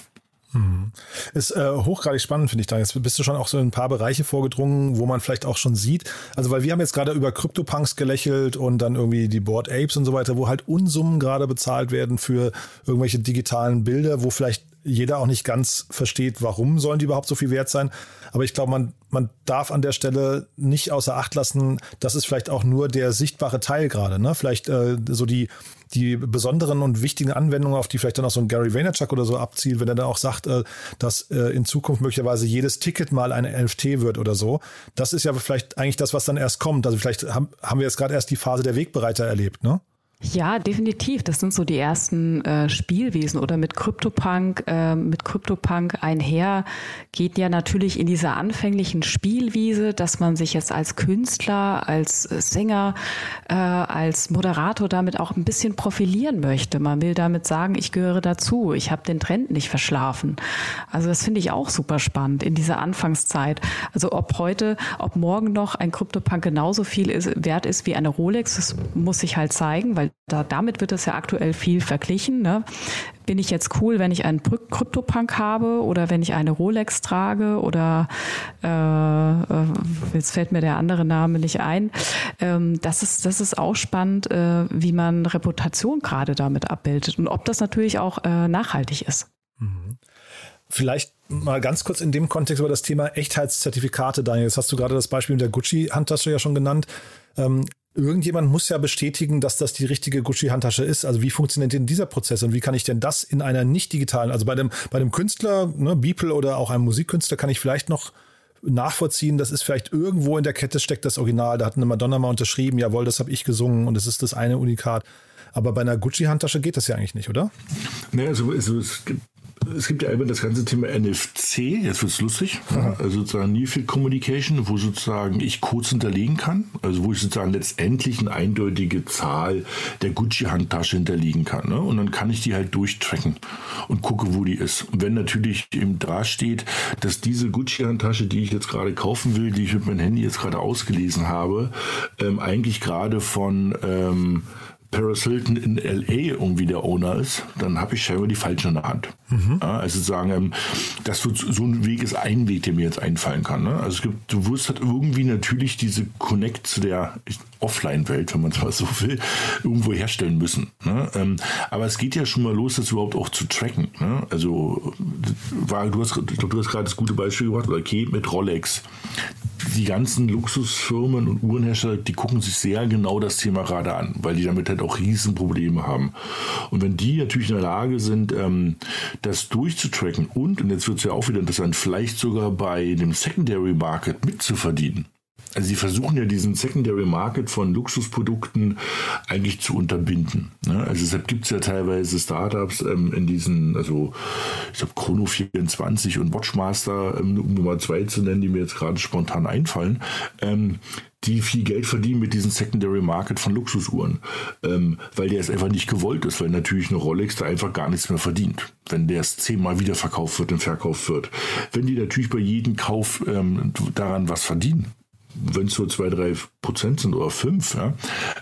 Mhm. Ist äh, hochgradig spannend, finde ich da. Jetzt bist du schon auch so in ein paar Bereiche vorgedrungen, wo man vielleicht auch schon sieht. Also, weil wir haben jetzt gerade über CryptoPunks gelächelt und dann irgendwie die Board Apes und so weiter, wo halt Unsummen gerade bezahlt werden für irgendwelche digitalen Bilder, wo vielleicht jeder auch nicht ganz versteht, warum sollen die überhaupt so viel wert sein. Aber ich glaube, man, man darf an der Stelle nicht außer Acht lassen, das ist vielleicht auch nur der sichtbare Teil gerade. Ne? Vielleicht äh, so die, die besonderen und wichtigen Anwendungen, auf die vielleicht dann auch so ein Gary Vaynerchuk oder so abzielt, wenn er dann auch sagt, äh, dass äh, in Zukunft möglicherweise jedes Ticket mal eine NFT wird oder so. Das ist ja vielleicht eigentlich das, was dann erst kommt. Also vielleicht haben, haben wir jetzt gerade erst die Phase der Wegbereiter erlebt, ne? Ja, definitiv. Das sind so die ersten äh, Spielwesen oder mit CryptoPunk, äh, mit CryptoPunk einher geht ja natürlich in dieser anfänglichen Spielwiese, dass man sich jetzt als Künstler, als Sänger, äh, als Moderator damit auch ein bisschen profilieren möchte. Man will damit sagen, ich gehöre dazu, ich habe den Trend nicht verschlafen. Also das finde ich auch super spannend in dieser Anfangszeit. Also ob heute, ob morgen noch ein CryptoPunk genauso viel ist, wert ist wie eine Rolex, das muss sich halt zeigen, weil da, damit wird es ja aktuell viel verglichen. Ne? Bin ich jetzt cool, wenn ich einen Krypto-Punk habe oder wenn ich eine Rolex trage oder äh, äh, jetzt fällt mir der andere Name nicht ein. Ähm, das, ist, das ist auch spannend, äh, wie man Reputation gerade damit abbildet und ob das natürlich auch äh, nachhaltig ist. Mhm. Vielleicht mal ganz kurz in dem Kontext über das Thema Echtheitszertifikate, Daniel. Jetzt hast du gerade das Beispiel mit der Gucci-Handtasche ja schon genannt. Ähm, irgendjemand muss ja bestätigen, dass das die richtige Gucci-Handtasche ist. Also wie funktioniert denn dieser Prozess und wie kann ich denn das in einer nicht digitalen, also bei dem, bei dem Künstler, ne, Beeple oder auch einem Musikkünstler kann ich vielleicht noch nachvollziehen, das ist vielleicht irgendwo in der Kette steckt das Original, da hat eine Madonna mal unterschrieben, jawohl, das habe ich gesungen und es ist das eine Unikat. Aber bei einer Gucci-Handtasche geht das ja eigentlich nicht, oder? Ne, also, also es es gibt ja immer das ganze Thema NFC, jetzt wird es lustig, ja, also sozusagen Near Field Communication, wo sozusagen ich Codes hinterlegen kann, also wo ich sozusagen letztendlich eine eindeutige Zahl der Gucci-Handtasche hinterlegen kann. Ne? Und dann kann ich die halt durchtracken und gucke, wo die ist. Und wenn natürlich im da steht, dass diese Gucci-Handtasche, die ich jetzt gerade kaufen will, die ich mit meinem Handy jetzt gerade ausgelesen habe, ähm, eigentlich gerade von ähm, Paris Hilton in LA irgendwie der Owner ist, dann habe ich scheinbar die falsche in der Hand. Mhm. Ja, also sagen, ähm, das wird so ein Weg ist ein Weg, der mir jetzt einfallen kann. Ne? Also es gibt, du wirst halt irgendwie natürlich diese Connect zu der Offline-Welt, wenn man es mal so will, irgendwo herstellen müssen. Ne? Ähm, aber es geht ja schon mal los, das überhaupt auch zu tracken. Ne? Also war, du hast, ich glaube, du hast gerade das gute Beispiel gemacht, oder okay, mit Rolex die ganzen Luxusfirmen und Uhrenhersteller, die gucken sich sehr genau das Thema gerade an, weil die damit halt auch Riesenprobleme haben. Und wenn die natürlich in der Lage sind, ähm, das durchzutracken und, und jetzt wird es ja auch wieder interessant, vielleicht sogar bei dem Secondary Market mitzuverdienen, sie versuchen ja diesen Secondary Market von Luxusprodukten eigentlich zu unterbinden. Ne? Also deshalb gibt es ja teilweise Startups ähm, in diesen, also ich glaube Chrono 24 und Watchmaster, ähm, um Nummer zwei zu nennen, die mir jetzt gerade spontan einfallen, ähm, die viel Geld verdienen mit diesem Secondary Market von Luxusuhren, ähm, weil der es einfach nicht gewollt ist, weil natürlich eine Rolex da einfach gar nichts mehr verdient, wenn der es zehnmal wieder verkauft wird und verkauft wird. Wenn die natürlich bei jedem Kauf ähm, daran was verdienen, wenn es so zwei, drei Prozent sind oder fünf, ja,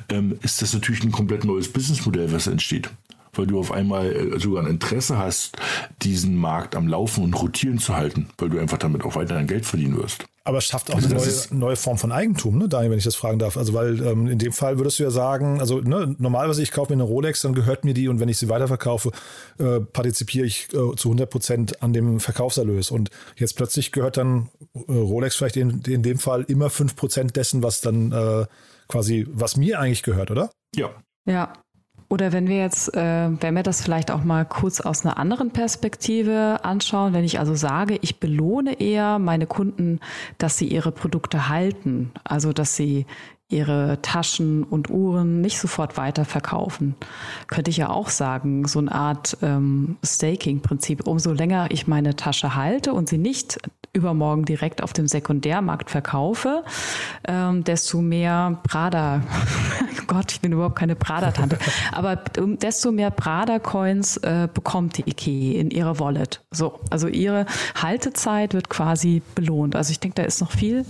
ähm, ist das natürlich ein komplett neues Businessmodell, was entsteht. Weil du auf einmal äh, sogar ein Interesse hast, diesen Markt am Laufen und rotieren zu halten, weil du einfach damit auch weiterhin Geld verdienen wirst. Aber es schafft auch also eine neue, neue, Form von Eigentum, ne, Daniel, wenn ich das fragen darf. Also, weil ähm, in dem Fall würdest du ja sagen, also ne, normalerweise ich kaufe mir eine Rolex, dann gehört mir die und wenn ich sie weiterverkaufe, äh, partizipiere ich äh, zu 100 Prozent an dem Verkaufserlös. Und jetzt plötzlich gehört dann äh, Rolex vielleicht in, in dem Fall immer 5 Prozent dessen, was dann äh, quasi, was mir eigentlich gehört, oder? Ja. Ja, oder wenn wir jetzt, äh, wenn wir das vielleicht auch mal kurz aus einer anderen Perspektive anschauen, wenn ich also sage, ich belohne eher meine Kunden, dass sie ihre Produkte halten, also dass sie ihre Taschen und Uhren nicht sofort weiterverkaufen. Könnte ich ja auch sagen, so eine Art ähm, Staking-Prinzip. Umso länger ich meine Tasche halte und sie nicht übermorgen direkt auf dem Sekundärmarkt verkaufe, ähm, desto mehr Prada, <laughs> Gott, ich bin überhaupt keine Prada-Tante, aber desto mehr Prada-Coins äh, bekommt die IKEA in ihrer Wallet. So, also ihre Haltezeit wird quasi belohnt. Also ich denke, da ist noch viel,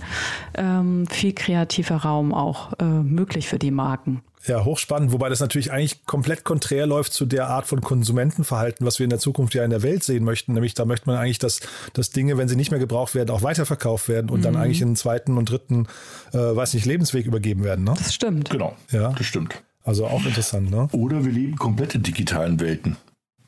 ähm, viel kreativer Raum auch äh, möglich für die Marken. Ja, hochspannend, wobei das natürlich eigentlich komplett konträr läuft zu der Art von Konsumentenverhalten, was wir in der Zukunft ja in der Welt sehen möchten. Nämlich da möchte man eigentlich, dass, dass Dinge, wenn sie nicht mehr gebraucht werden, auch weiterverkauft werden und mhm. dann eigentlich in den zweiten und dritten, äh, weiß nicht, Lebensweg übergeben werden. Ne? Das stimmt. Genau. Ja. Das stimmt. Also auch interessant, ne? Oder wir leben komplett in digitalen Welten.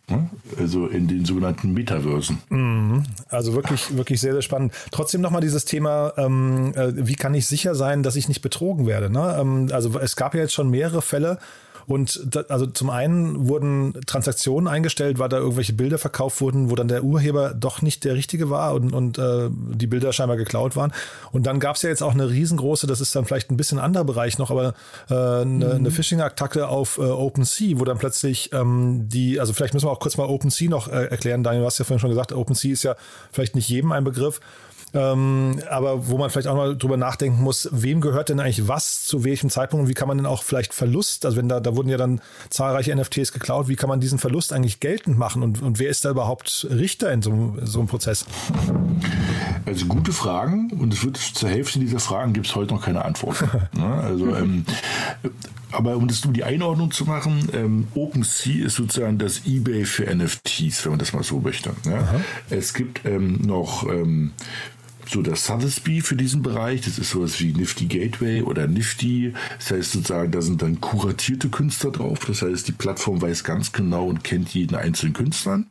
Ne? Also in den sogenannten Metaversen. Mhm. Also wirklich, wirklich sehr, sehr spannend. Trotzdem nochmal dieses Thema, ähm, äh, wie kann ich sicher sein, dass ich nicht betrogen werde? Ne? Ähm, also es gab ja jetzt schon mehrere Fälle, und da, also zum einen wurden Transaktionen eingestellt, weil da irgendwelche Bilder verkauft wurden, wo dann der Urheber doch nicht der richtige war und, und äh, die Bilder scheinbar geklaut waren. Und dann gab es ja jetzt auch eine riesengroße, das ist dann vielleicht ein bisschen anderer Bereich noch, aber äh, eine, mhm. eine Phishing-Attacke auf äh, OpenSea, wo dann plötzlich ähm, die, also vielleicht müssen wir auch kurz mal OpenSea noch äh, erklären, Daniel, du hast ja vorhin schon gesagt, OpenSea ist ja vielleicht nicht jedem ein Begriff. Ähm, aber wo man vielleicht auch mal drüber nachdenken muss, wem gehört denn eigentlich was, zu welchem Zeitpunkt und wie kann man denn auch vielleicht Verlust, also wenn da, da wurden ja dann zahlreiche NFTs geklaut, wie kann man diesen Verlust eigentlich geltend machen und, und wer ist da überhaupt Richter in so, so einem Prozess? Also gute Fragen und es wird zur Hälfte dieser Fragen gibt es heute noch keine Antwort. <laughs> ne? Also ähm, aber um das um die Einordnung zu machen, ähm, OpenSea ist sozusagen das eBay für NFTs, wenn man das mal so möchte. Ja? Es gibt ähm, noch ähm, so das Sotheby's für diesen Bereich. Das ist sowas wie Nifty Gateway oder Nifty. Das heißt sozusagen, da sind dann kuratierte Künstler drauf. Das heißt, die Plattform weiß ganz genau und kennt jeden einzelnen Künstler.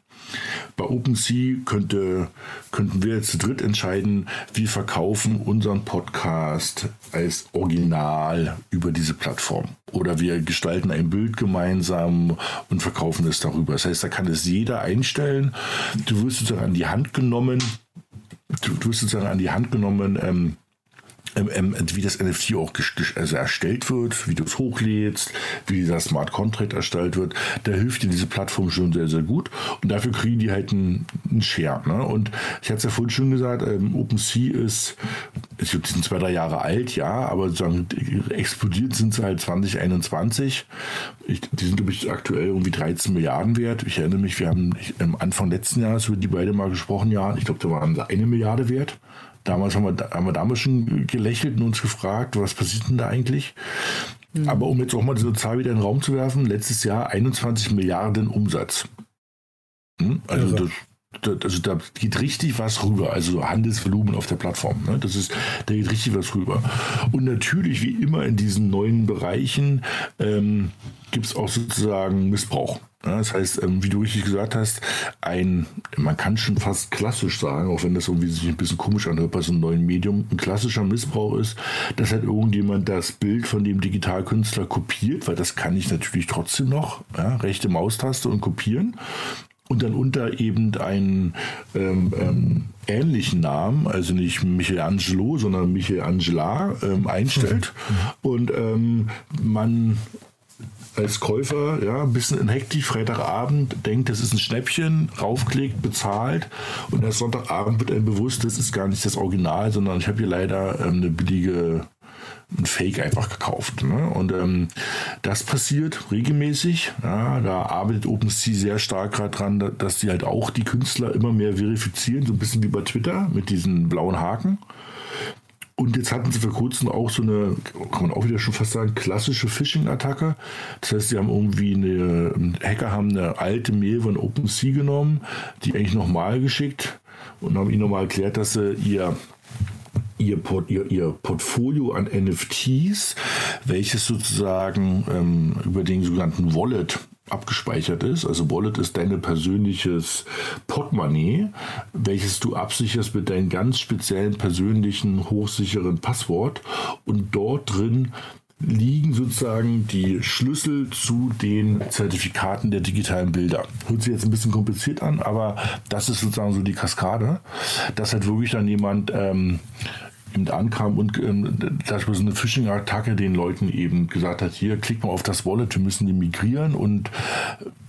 Bei OpenSea könnte, könnten wir jetzt zu dritt entscheiden, wir verkaufen unseren Podcast als Original über diese Plattform. Oder wir gestalten ein Bild gemeinsam und verkaufen es darüber. Das heißt, da kann es jeder einstellen. Du wirst sozusagen an die Hand genommen, du, du wirst sozusagen an die Hand genommen, ähm, ähm, ähm wie das NFT auch also erstellt wird, wie du es hochlädst, wie dieser Smart Contract erstellt wird, da hilft dir diese Plattform schon sehr, sehr gut. Und dafür kriegen die halt einen, einen Share. Ne? Und ich hatte es ja vorhin schon gesagt, ähm, OpenSea ist, ich glaube, die sind zwei, drei Jahre alt, ja, aber sozusagen explodiert sind sie halt 2021. Ich, die sind, glaube ich, aktuell irgendwie 13 Milliarden wert. Ich erinnere mich, wir haben am Anfang letzten Jahres über die beide mal gesprochen, ja. Ich glaube, da waren sie eine Milliarde wert. Damals haben wir, haben wir damals schon gelächelt und uns gefragt, was passiert denn da eigentlich? Mhm. Aber um jetzt auch mal diese Zahl wieder in den Raum zu werfen, letztes Jahr 21 Milliarden Umsatz. Hm? Also das, also da geht richtig was rüber, also Handelsvolumen auf der Plattform. Ne? Das ist, da geht richtig was rüber. Und natürlich, wie immer in diesen neuen Bereichen, ähm, gibt es auch sozusagen Missbrauch. Ja, das heißt, ähm, wie du richtig gesagt hast, ein, man kann schon fast klassisch sagen, auch wenn das irgendwie sich ein bisschen komisch anhört bei so einem neuen Medium, ein klassischer Missbrauch ist, dass halt irgendjemand das Bild von dem Digitalkünstler kopiert, weil das kann ich natürlich trotzdem noch, ja, rechte Maustaste und kopieren und dann unter eben einen ähm, ähm, ähnlichen Namen, also nicht Michelangelo, sondern Michelangela ähm, einstellt mhm. und ähm, man als Käufer ja ein bisschen in Hektik Freitagabend denkt, das ist ein Schnäppchen, raufklickt, bezahlt und erst Sonntagabend wird einem bewusst, das ist gar nicht das Original, sondern ich habe hier leider ähm, eine billige ein Fake einfach gekauft. Ne? Und ähm, das passiert regelmäßig. Ja, da arbeitet OpenSea sehr stark gerade dran, dass die halt auch die Künstler immer mehr verifizieren, so ein bisschen wie bei Twitter mit diesen blauen Haken. Und jetzt hatten sie vor kurzem auch so eine, kann man auch wieder schon fast sagen, klassische Phishing-Attacke. Das heißt, sie haben irgendwie eine, Hacker haben eine alte Mail von OpenSea genommen, die eigentlich nochmal geschickt und haben ihnen nochmal erklärt, dass sie ihr ihr, Port, ihr, ihr Portfolio an NFTs, welches sozusagen ähm, über den sogenannten Wallet abgespeichert ist. Also Wallet ist dein persönliches Portemonnaie, welches du absicherst mit deinem ganz speziellen persönlichen hochsicheren Passwort und dort drin liegen sozusagen die Schlüssel zu den Zertifikaten der digitalen Bilder. Hört sich jetzt ein bisschen kompliziert an, aber das ist sozusagen so die Kaskade, dass halt wirklich dann jemand ähm, eben ankam und ähm, da so eine Phishing-Attacke den Leuten eben gesagt hat, hier, klick mal auf das Wallet, wir müssen die migrieren und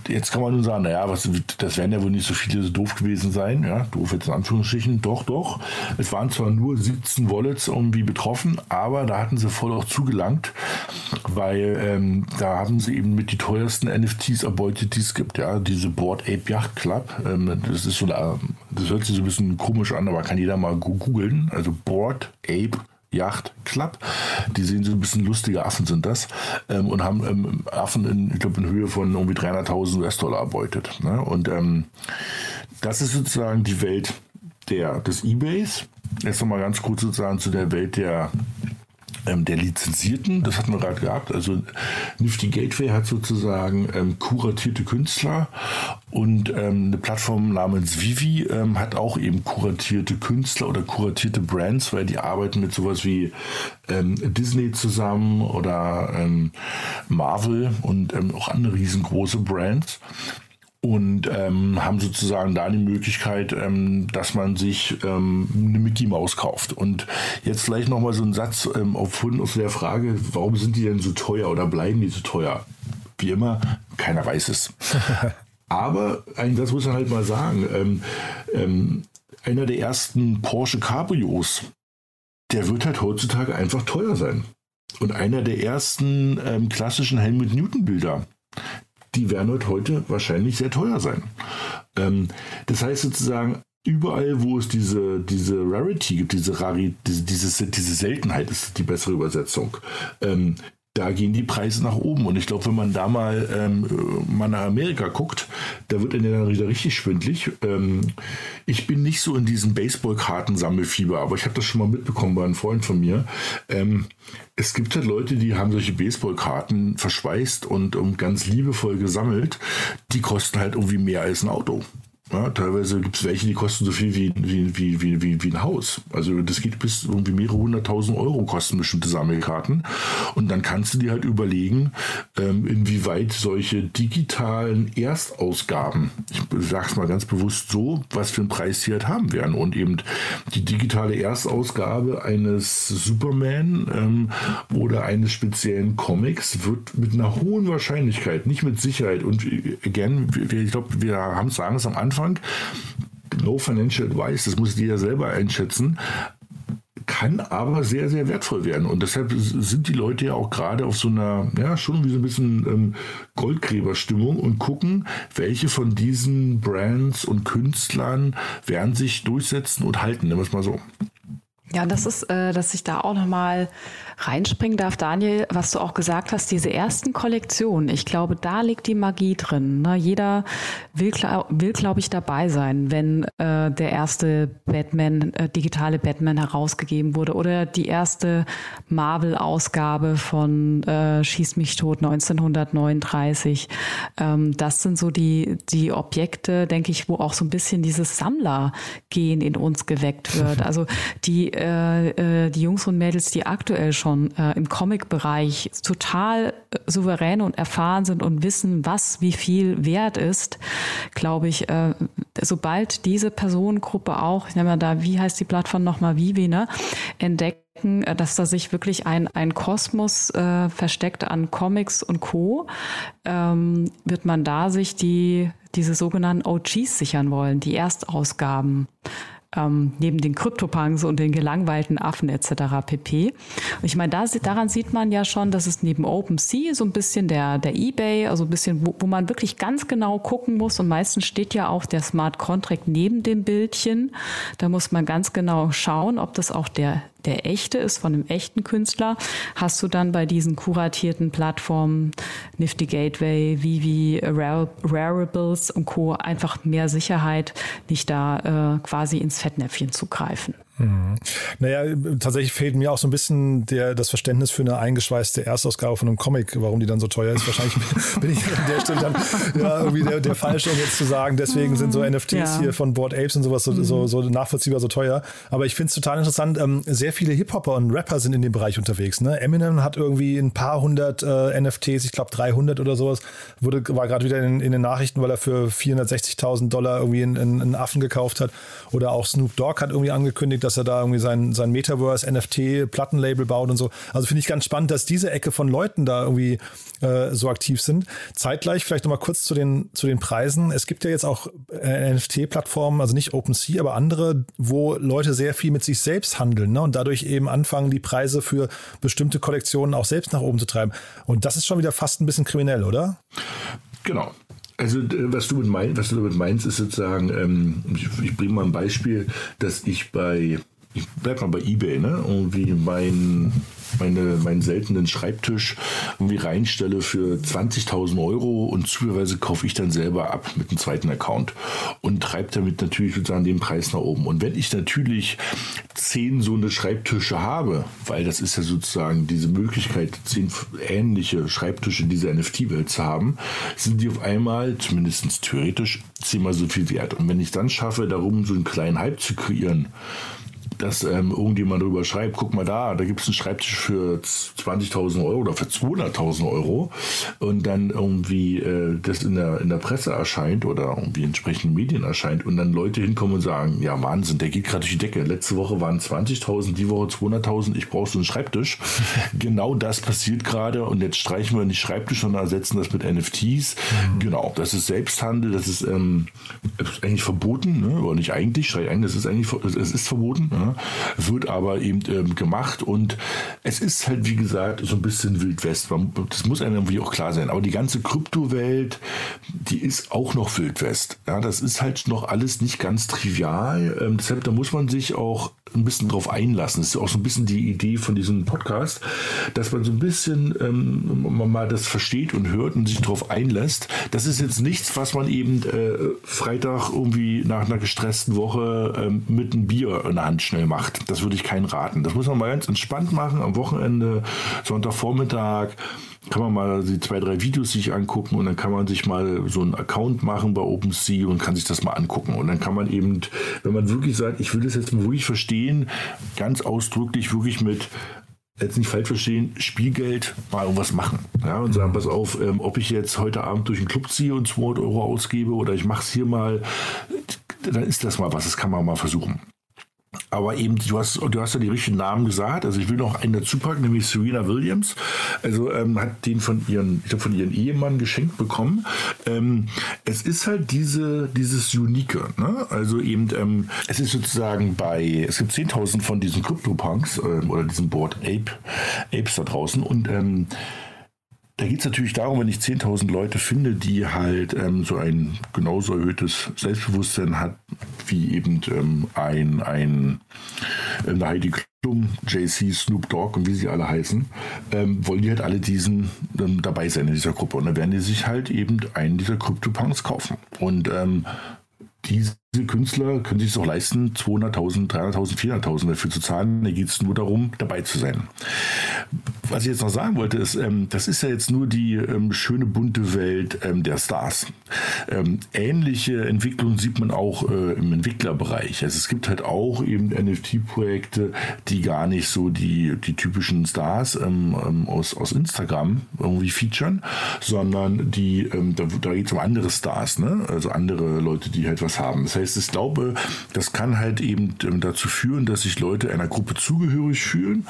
jetzt kann man nun sagen, naja, was, das werden ja wohl nicht so viele so doof gewesen sein, ja, doof jetzt in Anführungsstrichen, doch, doch. Es waren zwar nur 17 Wallets irgendwie betroffen, aber da hatten sie voll auch zugelangt, weil ähm, da haben sie eben mit die teuersten NFTs erbeutet, die es gibt, ja, diese Board Ape Yacht Club, ähm, das ist so, das hört sich so ein bisschen komisch an, aber kann jeder mal googeln, also Board Ape Yacht Club. Die sehen so ein bisschen lustige Affen sind das ähm, und haben ähm, Affen in, ich glaube, in Höhe von irgendwie 300.000 US-Dollar erbeutet. Ne? Und ähm, das ist sozusagen die Welt der, des Ebays. Jetzt nochmal ganz kurz sozusagen zu der Welt der ähm, der Lizenzierten, das hatten wir gerade gehabt. Also Nifty Gateway hat sozusagen ähm, kuratierte Künstler und ähm, eine Plattform namens Vivi ähm, hat auch eben kuratierte Künstler oder kuratierte Brands, weil die arbeiten mit sowas wie ähm, Disney zusammen oder ähm, Marvel und auch andere riesengroße Brands und ähm, haben sozusagen da die Möglichkeit, ähm, dass man sich ähm, eine Mickey Maus kauft. Und jetzt vielleicht nochmal so ein Satz ähm, auf, auf der Frage, warum sind die denn so teuer oder bleiben die so teuer? Wie immer, keiner weiß es. <laughs> Aber das muss man halt mal sagen. Ähm, ähm, einer der ersten Porsche Cabrios, der wird halt heutzutage einfach teuer sein. Und einer der ersten ähm, klassischen Helmut Newton Bilder, die werden heute wahrscheinlich sehr teuer sein. Ähm, das heißt sozusagen, überall, wo es diese, diese Rarity gibt, diese, Rari, diese, diese, diese Seltenheit ist die bessere Übersetzung, ähm, da gehen die Preise nach oben. Und ich glaube, wenn man da mal, ähm, mal nach Amerika guckt, da wird dann wieder richtig schwindlig. Ähm, ich bin nicht so in diesem Baseballkartensammelfieber, aber ich habe das schon mal mitbekommen bei einem Freund von mir. Ähm, es gibt halt Leute, die haben solche Baseballkarten verschweißt und, und ganz liebevoll gesammelt. Die kosten halt irgendwie mehr als ein Auto. Ja, teilweise gibt es welche, die kosten so viel wie, wie, wie, wie, wie, wie ein Haus. Also das geht bis irgendwie mehrere hunderttausend Euro kosten bestimmte Sammelkarten. Und dann kannst du dir halt überlegen, ähm, inwieweit solche digitalen Erstausgaben, ich sag's mal ganz bewusst so, was für einen Preis sie halt haben werden. Und eben die digitale Erstausgabe eines Superman ähm, oder eines speziellen Comics wird mit einer hohen Wahrscheinlichkeit, nicht mit Sicherheit und äh, again, ich glaube, wir haben sagen es am Anfang, Anfang. No financial advice, das muss jeder selber einschätzen kann aber sehr, sehr wertvoll werden. Und deshalb sind die Leute ja auch gerade auf so einer, ja, schon wie so ein bisschen ähm, Goldgräberstimmung und gucken, welche von diesen Brands und Künstlern werden sich durchsetzen und halten, nehmen wir es mal so. Ja, das ist, äh, dass ich da auch nochmal reinspringen darf, Daniel, was du auch gesagt hast, diese ersten Kollektionen, ich glaube, da liegt die Magie drin. Ne? Jeder will, will glaube ich, dabei sein, wenn äh, der erste Batman, äh, digitale Batman herausgegeben wurde oder die erste Marvel-Ausgabe von äh, Schieß mich tot 1939. Ähm, das sind so die, die Objekte, denke ich, wo auch so ein bisschen dieses Sammlergehen in uns geweckt wird. <laughs> Also die, äh, äh, die Jungs und Mädels, die aktuell schon äh, im Comic-Bereich total äh, souverän und erfahren sind und wissen, was wie viel wert ist, glaube ich, äh, sobald diese Personengruppe auch, ich nenne mal da, wie heißt die Plattform nochmal, Vivi, ne, entdecken, äh, dass da sich wirklich ein, ein Kosmos äh, versteckt an Comics und Co., ähm, wird man da sich die, diese sogenannten OGs sichern wollen, die Erstausgaben ähm, neben den Kryptopunks und den gelangweilten Affen etc. pp. Ich meine, da, daran sieht man ja schon, dass es neben OpenSea so ein bisschen der, der eBay, also ein bisschen, wo, wo man wirklich ganz genau gucken muss und meistens steht ja auch der Smart Contract neben dem Bildchen. Da muss man ganz genau schauen, ob das auch der der echte ist von einem echten Künstler, hast du dann bei diesen kuratierten Plattformen Nifty Gateway, Vivi, Rarables und Co. einfach mehr Sicherheit, nicht da äh, quasi ins Fettnäpfchen zu greifen. Mhm. Naja, tatsächlich fehlt mir auch so ein bisschen der, das Verständnis für eine eingeschweißte Erstausgabe von einem Comic, warum die dann so teuer ist. Wahrscheinlich <laughs> bin ich an der Stelle dann ja, irgendwie der, der Falsche, um jetzt zu sagen, deswegen sind so NFTs ja. hier von Board Apes und sowas so, mhm. so, so nachvollziehbar so teuer. Aber ich finde es total interessant. Ähm, sehr viele Hip-Hopper und Rapper sind in dem Bereich unterwegs. Ne? Eminem hat irgendwie ein paar hundert äh, NFTs, ich glaube 300 oder sowas, wurde, war gerade wieder in, in, den Nachrichten, weil er für 460.000 Dollar irgendwie einen, einen Affen gekauft hat. Oder auch Snoop Dogg hat irgendwie angekündigt, dass er da irgendwie sein, sein Metaverse, NFT, Plattenlabel baut und so. Also finde ich ganz spannend, dass diese Ecke von Leuten da irgendwie äh, so aktiv sind. Zeitgleich vielleicht nochmal kurz zu den, zu den Preisen. Es gibt ja jetzt auch äh, NFT-Plattformen, also nicht OpenSea, aber andere, wo Leute sehr viel mit sich selbst handeln ne? und dadurch eben anfangen, die Preise für bestimmte Kollektionen auch selbst nach oben zu treiben. Und das ist schon wieder fast ein bisschen kriminell, oder? Genau. Also was du, mit mein, was du damit meinst, ist sozusagen, ähm, ich, ich bringe mal ein Beispiel, dass ich bei ich bleib mal bei eBay, ne? Irgendwie mein, meine, meinen seltenen Schreibtisch irgendwie reinstelle für 20.000 Euro und zufälligerweise kaufe ich dann selber ab mit einem zweiten Account und treibe damit natürlich sozusagen den Preis nach oben. Und wenn ich natürlich zehn so eine Schreibtische habe, weil das ist ja sozusagen diese Möglichkeit, zehn ähnliche Schreibtische in dieser NFT-Welt zu haben, sind die auf einmal, zumindest theoretisch, zehnmal so viel wert. Und wenn ich dann schaffe, darum so einen kleinen Hype zu kreieren, dass ähm, irgendjemand darüber schreibt, guck mal da, da gibt es einen Schreibtisch für 20.000 Euro oder für 200.000 Euro und dann irgendwie äh, das in der, in der Presse erscheint oder irgendwie in entsprechenden Medien erscheint und dann Leute hinkommen und sagen, ja Wahnsinn, der geht gerade durch die Decke. Letzte Woche waren 20.000, die Woche 200.000, ich brauche so einen Schreibtisch. <laughs> genau das passiert gerade und jetzt streichen wir nicht Schreibtisch, sondern ersetzen das mit NFTs. Mhm. Genau, das ist Selbsthandel, das ist, ähm, eigentlich verboten, ne? oder nicht eigentlich, ein, das ist eigentlich, es ist verboten. Ne? Wird aber eben ähm, gemacht und es ist halt, wie gesagt, so ein bisschen Wild West. Das muss einem irgendwie auch klar sein. Aber die ganze Kryptowelt, die ist auch noch Wild West. Ja, das ist halt noch alles nicht ganz trivial. Ähm, deshalb, da muss man sich auch ein bisschen drauf einlassen. Das ist auch so ein bisschen die Idee von diesem Podcast, dass man so ein bisschen ähm, mal das versteht und hört und sich darauf einlässt. Das ist jetzt nichts, was man eben äh, Freitag irgendwie nach einer gestressten Woche ähm, mit einem Bier in der Hand schnell macht. Das würde ich keinen raten. Das muss man mal ganz entspannt machen am Wochenende, Sonntagvormittag kann man mal die zwei, drei Videos sich angucken und dann kann man sich mal so einen Account machen bei OpenSea und kann sich das mal angucken. Und dann kann man eben, wenn man wirklich sagt, ich will das jetzt wirklich verstehen, ganz ausdrücklich wirklich mit jetzt nicht falsch verstehen, Spielgeld mal irgendwas machen. Ja, und sagen, pass auf, ähm, ob ich jetzt heute Abend durch den Club ziehe und 200 Euro ausgebe oder ich mache es hier mal, dann ist das mal was, das kann man mal versuchen. Aber eben, du hast, du hast ja die richtigen Namen gesagt. Also ich will noch einen dazu packen, nämlich Serena Williams. Also ähm, hat den von ihren, ich glaube, von ihrem Ehemann geschenkt bekommen. Ähm, es ist halt diese, dieses Unique. Ne? Also eben, ähm, es ist sozusagen bei, es gibt 10.000 von diesen CryptoPunks ähm, oder diesen Board Ape, Apes da draußen und ähm, da geht es natürlich darum, wenn ich 10.000 Leute finde, die halt ähm, so ein genauso erhöhtes Selbstbewusstsein hat, wie eben ähm, ein, ein äh, Heidi Klum, JC, Snoop Dogg und wie sie alle heißen, ähm, wollen die halt alle diesen ähm, dabei sein in dieser Gruppe. Und dann werden die sich halt eben einen dieser Crypto-Punks kaufen. Und ähm, diese Künstler können sich es auch leisten, 200.000, 300.000, 400.000 dafür zu zahlen. Da geht es nur darum, dabei zu sein. Was ich jetzt noch sagen wollte, ist, ähm, das ist ja jetzt nur die ähm, schöne bunte Welt ähm, der Stars. Ähm, ähnliche Entwicklungen sieht man auch äh, im Entwicklerbereich. Also es gibt halt auch eben NFT-Projekte, die gar nicht so die, die typischen Stars ähm, ähm, aus, aus Instagram irgendwie featuren, sondern die, da, da geht es um andere Stars, ne? also andere Leute, die halt was haben. Das heißt, ich glaube, das kann halt eben dazu führen, dass sich Leute einer Gruppe zugehörig fühlen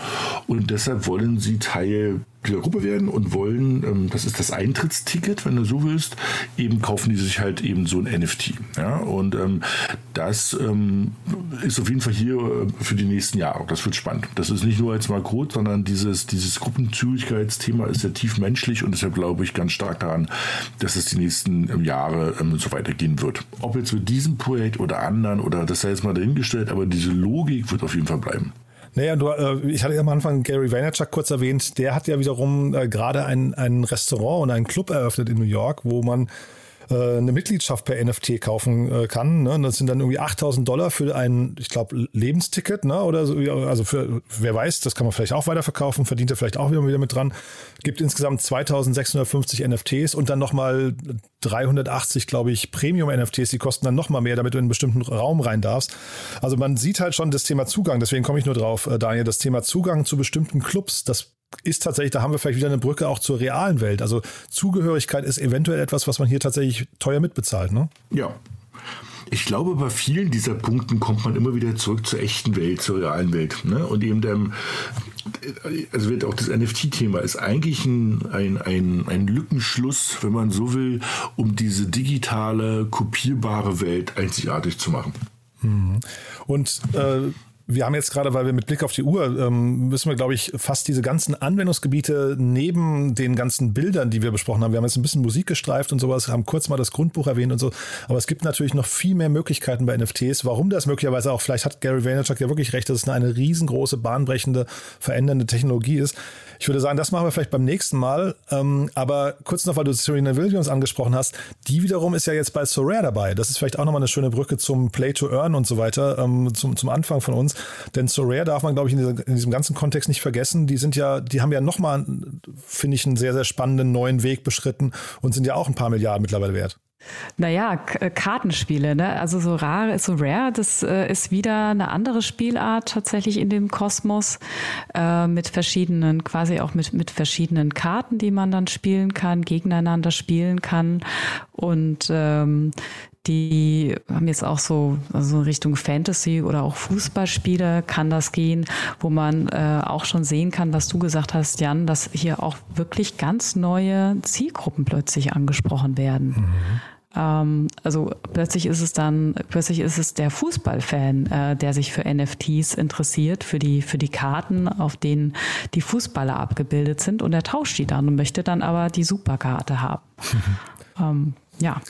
und deshalb wollen sie Teil dieser Gruppe werden und wollen, ähm, das ist das Eintrittsticket, wenn du so willst, eben kaufen die sich halt eben so ein NFT. Ja? Und ähm, das ähm, ist auf jeden Fall hier äh, für die nächsten Jahre. Das wird spannend. Das ist nicht nur jetzt mal Code, sondern dieses, dieses Gruppenzügigkeitsthema ist ja tief menschlich und deshalb glaube ich ganz stark daran, dass es die nächsten ähm, Jahre ähm, so weitergehen wird. Ob jetzt mit diesem Projekt oder anderen oder das sei jetzt mal dahingestellt, aber diese Logik wird auf jeden Fall bleiben. Naja, du, äh, ich hatte ja am Anfang Gary Vaynerchuk kurz erwähnt, der hat ja wiederum äh, gerade ein, ein Restaurant und einen Club eröffnet in New York, wo man äh, eine Mitgliedschaft per NFT kaufen äh, kann. Ne? Das sind dann irgendwie 8000 Dollar für ein, ich glaube, Lebensticket, ne? Oder so, also für, wer weiß, das kann man vielleicht auch weiterverkaufen, verdient er vielleicht auch wieder, wieder mit dran. Gibt insgesamt 2650 NFTs und dann nochmal 380, glaube ich, Premium-NFTs, die kosten dann nochmal mehr, damit du in einen bestimmten Raum rein darfst. Also man sieht halt schon das Thema Zugang, deswegen komme ich nur drauf, äh, Daniel, das Thema Zugang zu bestimmten Clubs, das ist tatsächlich, da haben wir vielleicht wieder eine Brücke auch zur realen Welt. Also Zugehörigkeit ist eventuell etwas, was man hier tatsächlich teuer mitbezahlt, ne? Ja. Ich glaube, bei vielen dieser Punkten kommt man immer wieder zurück zur echten Welt, zur realen Welt. Ne? Und eben dem, also wird auch das NFT-Thema ist eigentlich ein, ein, ein, ein Lückenschluss, wenn man so will, um diese digitale, kopierbare Welt einzigartig zu machen. Mhm. Und äh, wir haben jetzt gerade, weil wir mit Blick auf die Uhr, ähm, müssen wir, glaube ich, fast diese ganzen Anwendungsgebiete neben den ganzen Bildern, die wir besprochen haben. Wir haben jetzt ein bisschen Musik gestreift und sowas, haben kurz mal das Grundbuch erwähnt und so. Aber es gibt natürlich noch viel mehr Möglichkeiten bei NFTs. Warum das möglicherweise auch, vielleicht hat Gary Vaynerchuk ja wirklich recht, dass es eine riesengroße, bahnbrechende, verändernde Technologie ist. Ich würde sagen, das machen wir vielleicht beim nächsten Mal. Ähm, aber kurz noch, weil du Serena Williams angesprochen hast, die wiederum ist ja jetzt bei Sorare dabei. Das ist vielleicht auch nochmal eine schöne Brücke zum Play to Earn und so weiter, ähm, zum, zum Anfang von uns. Denn Sorare darf man, glaube ich, in, dieser, in, diesem ganzen Kontext nicht vergessen. Die sind ja, die haben ja nochmal, finde ich, einen sehr, sehr spannenden neuen Weg beschritten und sind ja auch ein paar Milliarden mittlerweile wert. Naja, äh, Kartenspiele, ne? Also so rar, so rare, das äh, ist wieder eine andere Spielart tatsächlich in dem Kosmos äh, mit verschiedenen, quasi auch mit, mit verschiedenen Karten, die man dann spielen kann, gegeneinander spielen kann. Und ähm, die haben jetzt auch so also Richtung Fantasy oder auch Fußballspiele kann das gehen, wo man äh, auch schon sehen kann, was du gesagt hast, Jan, dass hier auch wirklich ganz neue Zielgruppen plötzlich angesprochen werden. Mhm. Ähm, also plötzlich ist es dann, plötzlich ist es der Fußballfan, äh, der sich für NFTs interessiert, für die, für die Karten, auf denen die Fußballer abgebildet sind und er tauscht die dann und möchte dann aber die Superkarte haben. <laughs> ähm, ja.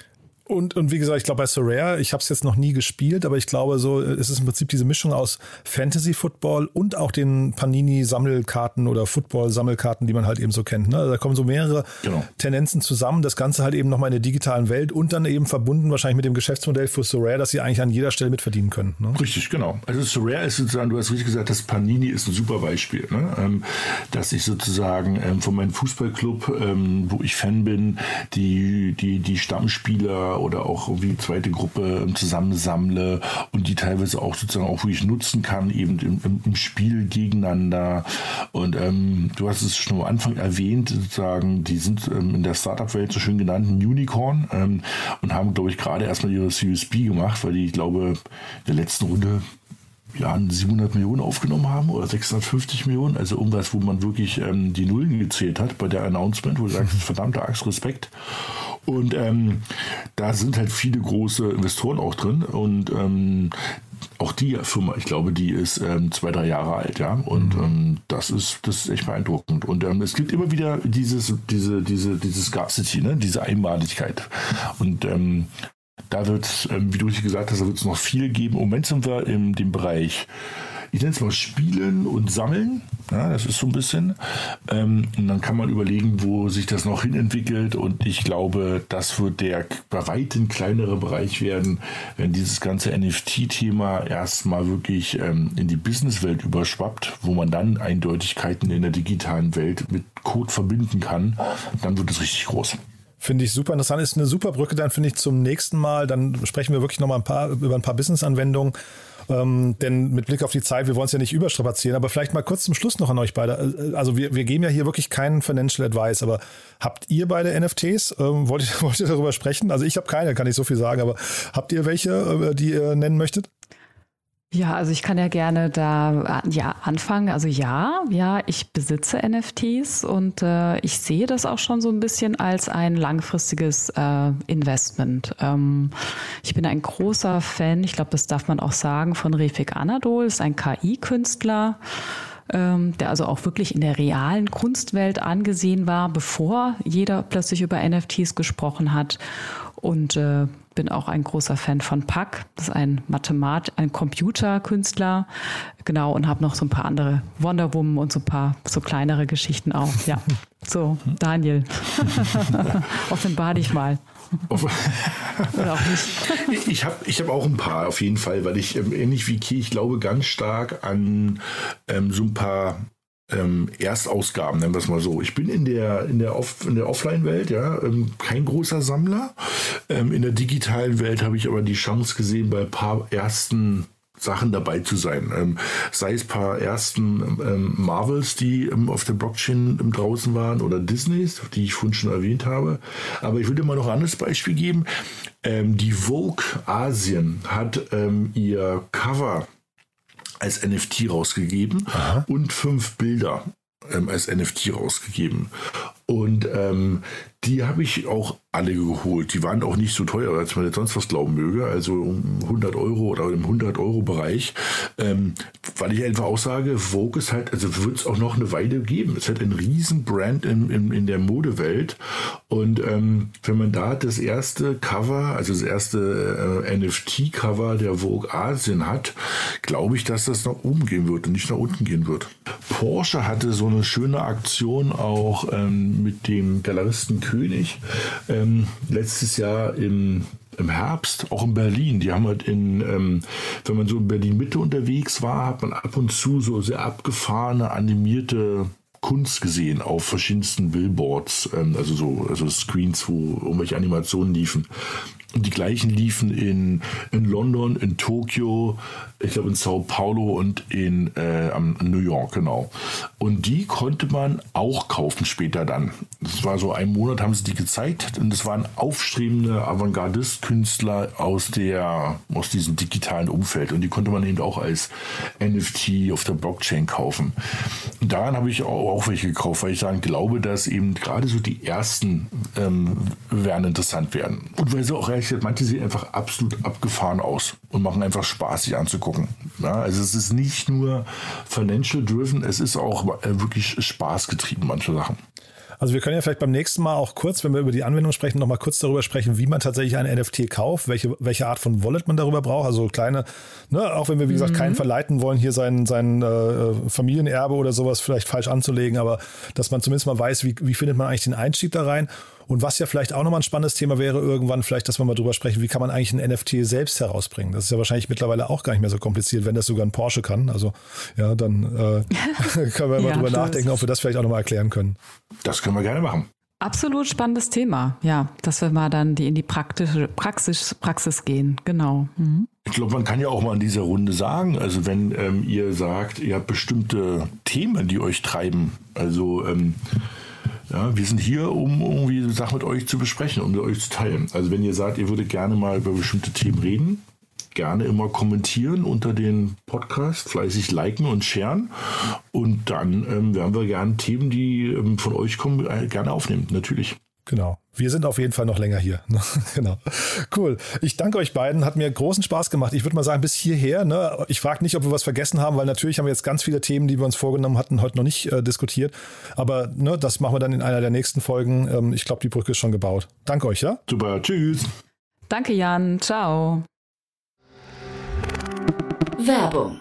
Und, und wie gesagt, ich glaube bei Sorare, ich habe es jetzt noch nie gespielt, aber ich glaube so, es ist im Prinzip diese Mischung aus Fantasy Football und auch den Panini Sammelkarten oder Football Sammelkarten, die man halt eben so kennt. Ne? Also da kommen so mehrere genau. Tendenzen zusammen. Das Ganze halt eben nochmal in der digitalen Welt und dann eben verbunden wahrscheinlich mit dem Geschäftsmodell für Sorare, dass sie eigentlich an jeder Stelle mitverdienen können. Ne? Richtig, genau. Also Sorare ist sozusagen, du hast richtig gesagt, das Panini ist ein super Beispiel, ne? ähm, dass ich sozusagen ähm, von meinem Fußballclub, ähm, wo ich Fan bin, die, die, die Stammspieler oder auch irgendwie zweite Gruppe zusammensammle und die teilweise auch sozusagen auch wirklich nutzen kann, eben im, im, im Spiel gegeneinander. Und ähm, du hast es schon am Anfang erwähnt, sozusagen, die sind ähm, in der Startup-Welt so schön genannt, ein Unicorn ähm, und haben, glaube ich, gerade erstmal ihre Series gemacht, weil die, ich glaube, in der letzten Runde ja, 700 Millionen aufgenommen haben oder 650 Millionen, also irgendwas, wo man wirklich ähm, die Nullen gezählt hat bei der Announcement, wo du sagst, <laughs> verdammter Axt, Respekt. Und ähm, da sind halt viele große Investoren auch drin und ähm, auch die Firma, ich glaube, die ist ähm, zwei, drei Jahre alt, ja. Und mhm. ähm, das ist, das ist echt beeindruckend. Und ähm, es gibt immer wieder dieses, diese, diese, diese Scarcity, ne? diese Einmaligkeit. Und ähm, da wird es, ähm, wie du richtig gesagt hast, da wird es noch viel geben. Im Moment sind wir in dem Bereich ich nenne es mal Spielen und Sammeln. Ja, das ist so ein bisschen. Ähm, und dann kann man überlegen, wo sich das noch hin entwickelt. Und ich glaube, das wird der bei weitem kleinere Bereich werden, wenn dieses ganze NFT-Thema erstmal wirklich ähm, in die Businesswelt überschwappt, wo man dann Eindeutigkeiten in der digitalen Welt mit Code verbinden kann. Dann wird es richtig groß. Finde ich super interessant. Ist eine super Brücke dann, finde ich, zum nächsten Mal. Dann sprechen wir wirklich nochmal ein paar, über ein paar Business-Anwendungen. Ähm, denn mit Blick auf die Zeit, wir wollen es ja nicht überstrapazieren, aber vielleicht mal kurz zum Schluss noch an euch beide. Äh, also wir, wir geben ja hier wirklich keinen Financial Advice, aber habt ihr beide NFTs? Ähm, wollt, ihr, <laughs> wollt ihr darüber sprechen? Also ich habe keine, kann ich so viel sagen, aber habt ihr welche, äh, die ihr nennen möchtet? Ja, also ich kann ja gerne da ja anfangen. Also ja, ja, ich besitze NFTs und äh, ich sehe das auch schon so ein bisschen als ein langfristiges äh, Investment. Ähm, ich bin ein großer Fan, ich glaube, das darf man auch sagen, von Refik Anadol, ist ein KI-Künstler ähm, der also auch wirklich in der realen Kunstwelt angesehen war, bevor jeder plötzlich über NFTs gesprochen hat. Und äh, bin auch ein großer Fan von Pack. Das ist ein Mathemat, ein Computerkünstler. Genau, und habe noch so ein paar andere Wonder Woman und so ein paar so kleinere Geschichten auch. Ja. So, Daniel. <laughs> Offenbar dich mal. Oder auch nicht. <laughs> ich habe ich hab auch ein paar auf jeden Fall, weil ich ähm, ähnlich wie Ki, ich glaube ganz stark an ähm, so ein paar ähm, Erstausgaben, nennen wir es mal so. Ich bin in der, in der, Off, der Offline-Welt ja ähm, kein großer Sammler. Ähm, in der digitalen Welt habe ich aber die Chance gesehen, bei ein paar ersten Sachen dabei zu sein. Ähm, sei es paar ersten ähm, Marvels, die ähm, auf der Blockchain ähm, draußen waren, oder Disneys, die ich vorhin schon erwähnt habe. Aber ich würde mal noch ein anderes Beispiel geben. Ähm, die Vogue Asien hat ähm, ihr Cover als NFT rausgegeben Aha. und fünf Bilder ähm, als NFT rausgegeben. Und ähm, die habe ich auch alle geholt. Die waren auch nicht so teuer, als man jetzt sonst was glauben möge. Also um 100 Euro oder im 100 Euro Bereich. Ähm, weil ich einfach auch sage, Vogue ist halt, also wird es auch noch eine Weile geben. Es ist halt ein Riesenbrand in, in, in der Modewelt. Und ähm, wenn man da das erste Cover, also das erste äh, NFT-Cover der Vogue Asien hat, glaube ich, dass das nach oben gehen wird und nicht nach unten gehen wird. Porsche hatte so eine schöne Aktion auch ähm, mit dem Galeristen König ähm, letztes Jahr im im Herbst, auch in Berlin. Die haben halt in, ähm, wenn man so in Berlin Mitte unterwegs war, hat man ab und zu so sehr abgefahrene, animierte Kunst gesehen auf verschiedensten Billboards, ähm, also so also Screens, wo irgendwelche Animationen liefen. Die gleichen liefen in, in London, in Tokio, ich glaube in Sao Paulo und in äh, New York, genau. Und die konnte man auch kaufen später dann. Das war so ein Monat, haben sie die gezeigt. Und das waren aufstrebende Avantgardist-Künstler aus, aus diesem digitalen Umfeld. Und die konnte man eben auch als NFT auf der Blockchain kaufen. Und daran habe ich auch, welche gekauft, weil ich sagen glaube, dass eben gerade so die ersten ähm, werden interessant werden. Und weil sie auch ehrlich manche sehen einfach absolut abgefahren aus und machen einfach Spaß, sich anzugucken. Ja, also es ist nicht nur financial driven, es ist auch äh, wirklich Spaß getrieben, manche Sachen. Also wir können ja vielleicht beim nächsten Mal auch kurz, wenn wir über die Anwendung sprechen, nochmal kurz darüber sprechen, wie man tatsächlich ein NFT kauft, welche, welche Art von Wallet man darüber braucht. Also kleine, ne, auch wenn wir, wie gesagt, mhm. keinen verleiten wollen, hier sein, sein äh, Familienerbe oder sowas vielleicht falsch anzulegen, aber dass man zumindest mal weiß, wie, wie findet man eigentlich den Einstieg da rein. Und was ja vielleicht auch nochmal ein spannendes Thema wäre, irgendwann vielleicht, dass wir mal drüber sprechen, wie kann man eigentlich ein NFT selbst herausbringen? Das ist ja wahrscheinlich mittlerweile auch gar nicht mehr so kompliziert, wenn das sogar ein Porsche kann. Also ja, dann äh, <laughs> können wir mal ja, drüber nachdenken, ob wir das vielleicht auch nochmal erklären können. Das können wir gerne machen. Absolut spannendes Thema, ja, dass wir mal dann die in die praktische Praxis, Praxis gehen, genau. Mhm. Ich glaube, man kann ja auch mal in dieser Runde sagen, also wenn ähm, ihr sagt, ihr habt bestimmte Themen, die euch treiben, also ähm, ja, wir sind hier, um irgendwie Sachen mit euch zu besprechen, um mit euch zu teilen. Also wenn ihr sagt, ihr würdet gerne mal über bestimmte Themen reden, gerne immer kommentieren unter den Podcast, fleißig liken und sharen. Und dann ähm, werden wir gerne Themen, die ähm, von euch kommen, äh, gerne aufnehmen, natürlich. Genau. Wir sind auf jeden Fall noch länger hier. <laughs> Ne? genau. Cool. Ich danke euch beiden. Hat mir großen Spaß gemacht. Ich würde mal sagen, bis hierher. Ne? Ich frage nicht, ob wir was vergessen haben, weil natürlich haben wir jetzt ganz viele Themen, die wir uns vorgenommen hatten, heute noch nicht äh, diskutiert. Aber ne, das machen wir dann in einer der nächsten Folgen. Ähm, ich glaube, die Brücke ist schon gebaut. Danke euch, ja? Super. Tschüss. Danke, Jan. Ciao. Werbung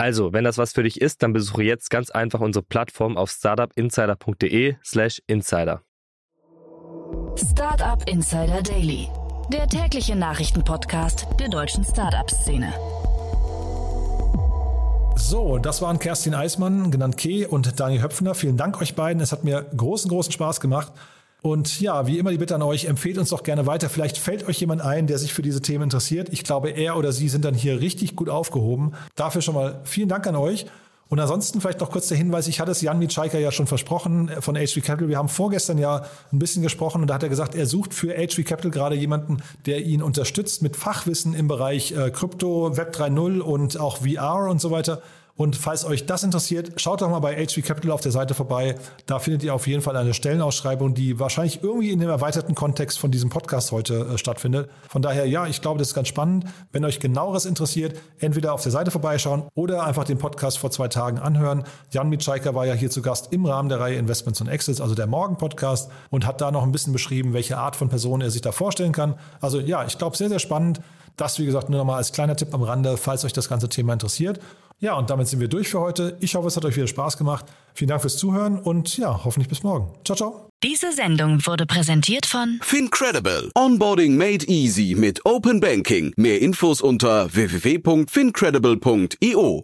Also, wenn das was für dich ist, dann besuche jetzt ganz einfach unsere Plattform auf startupinsider.de/slash insider. Startup Insider Daily, der tägliche Nachrichtenpodcast der deutschen Startup-Szene. So, das waren Kerstin Eismann, genannt Ke, und Daniel Höpfner. Vielen Dank euch beiden. Es hat mir großen, großen Spaß gemacht. Und ja, wie immer die Bitte an euch, empfehlt uns doch gerne weiter. Vielleicht fällt euch jemand ein, der sich für diese Themen interessiert. Ich glaube, er oder sie sind dann hier richtig gut aufgehoben. Dafür schon mal vielen Dank an euch. Und ansonsten vielleicht noch kurz der Hinweis, ich hatte es Jan Mitschaiker ja schon versprochen äh, von HV Capital. Wir haben vorgestern ja ein bisschen gesprochen und da hat er gesagt, er sucht für HV Capital gerade jemanden, der ihn unterstützt mit Fachwissen im Bereich äh, Krypto, Web 3.0 und auch VR und so weiter. Und falls euch das interessiert, schaut doch mal bei HV Capital auf der Seite vorbei. Da findet ihr auf jeden Fall eine Stellenausschreibung, die wahrscheinlich irgendwie in dem erweiterten Kontext von diesem Podcast heute äh, stattfindet. Von daher, ja, ich glaube, das ist ganz spannend. Wenn euch genaueres interessiert, entweder auf der Seite vorbeischauen oder einfach den Podcast vor zwei Tagen anhören. Jan Mitschaiker war ja hier zu Gast im Rahmen der Reihe Investments und Exits, also der Morgen-Podcast, und hat da noch ein bisschen beschrieben, welche Art von Person er sich da vorstellen kann. Also ja, ich glaube, sehr, sehr spannend. Das, wie gesagt, nur nochmal als kleiner Tipp am Rande, falls euch das ganze Thema interessiert. Ja, und damit sind wir durch für heute. Ich hoffe, es hat euch wieder Spaß gemacht. Vielen Dank fürs Zuhören und ja, hoffentlich bis morgen. Ciao, ciao. Diese Sendung wurde präsentiert von Fincredible. Onboarding made easy mit Open Banking. Mehr Infos unter www.fincredible.io.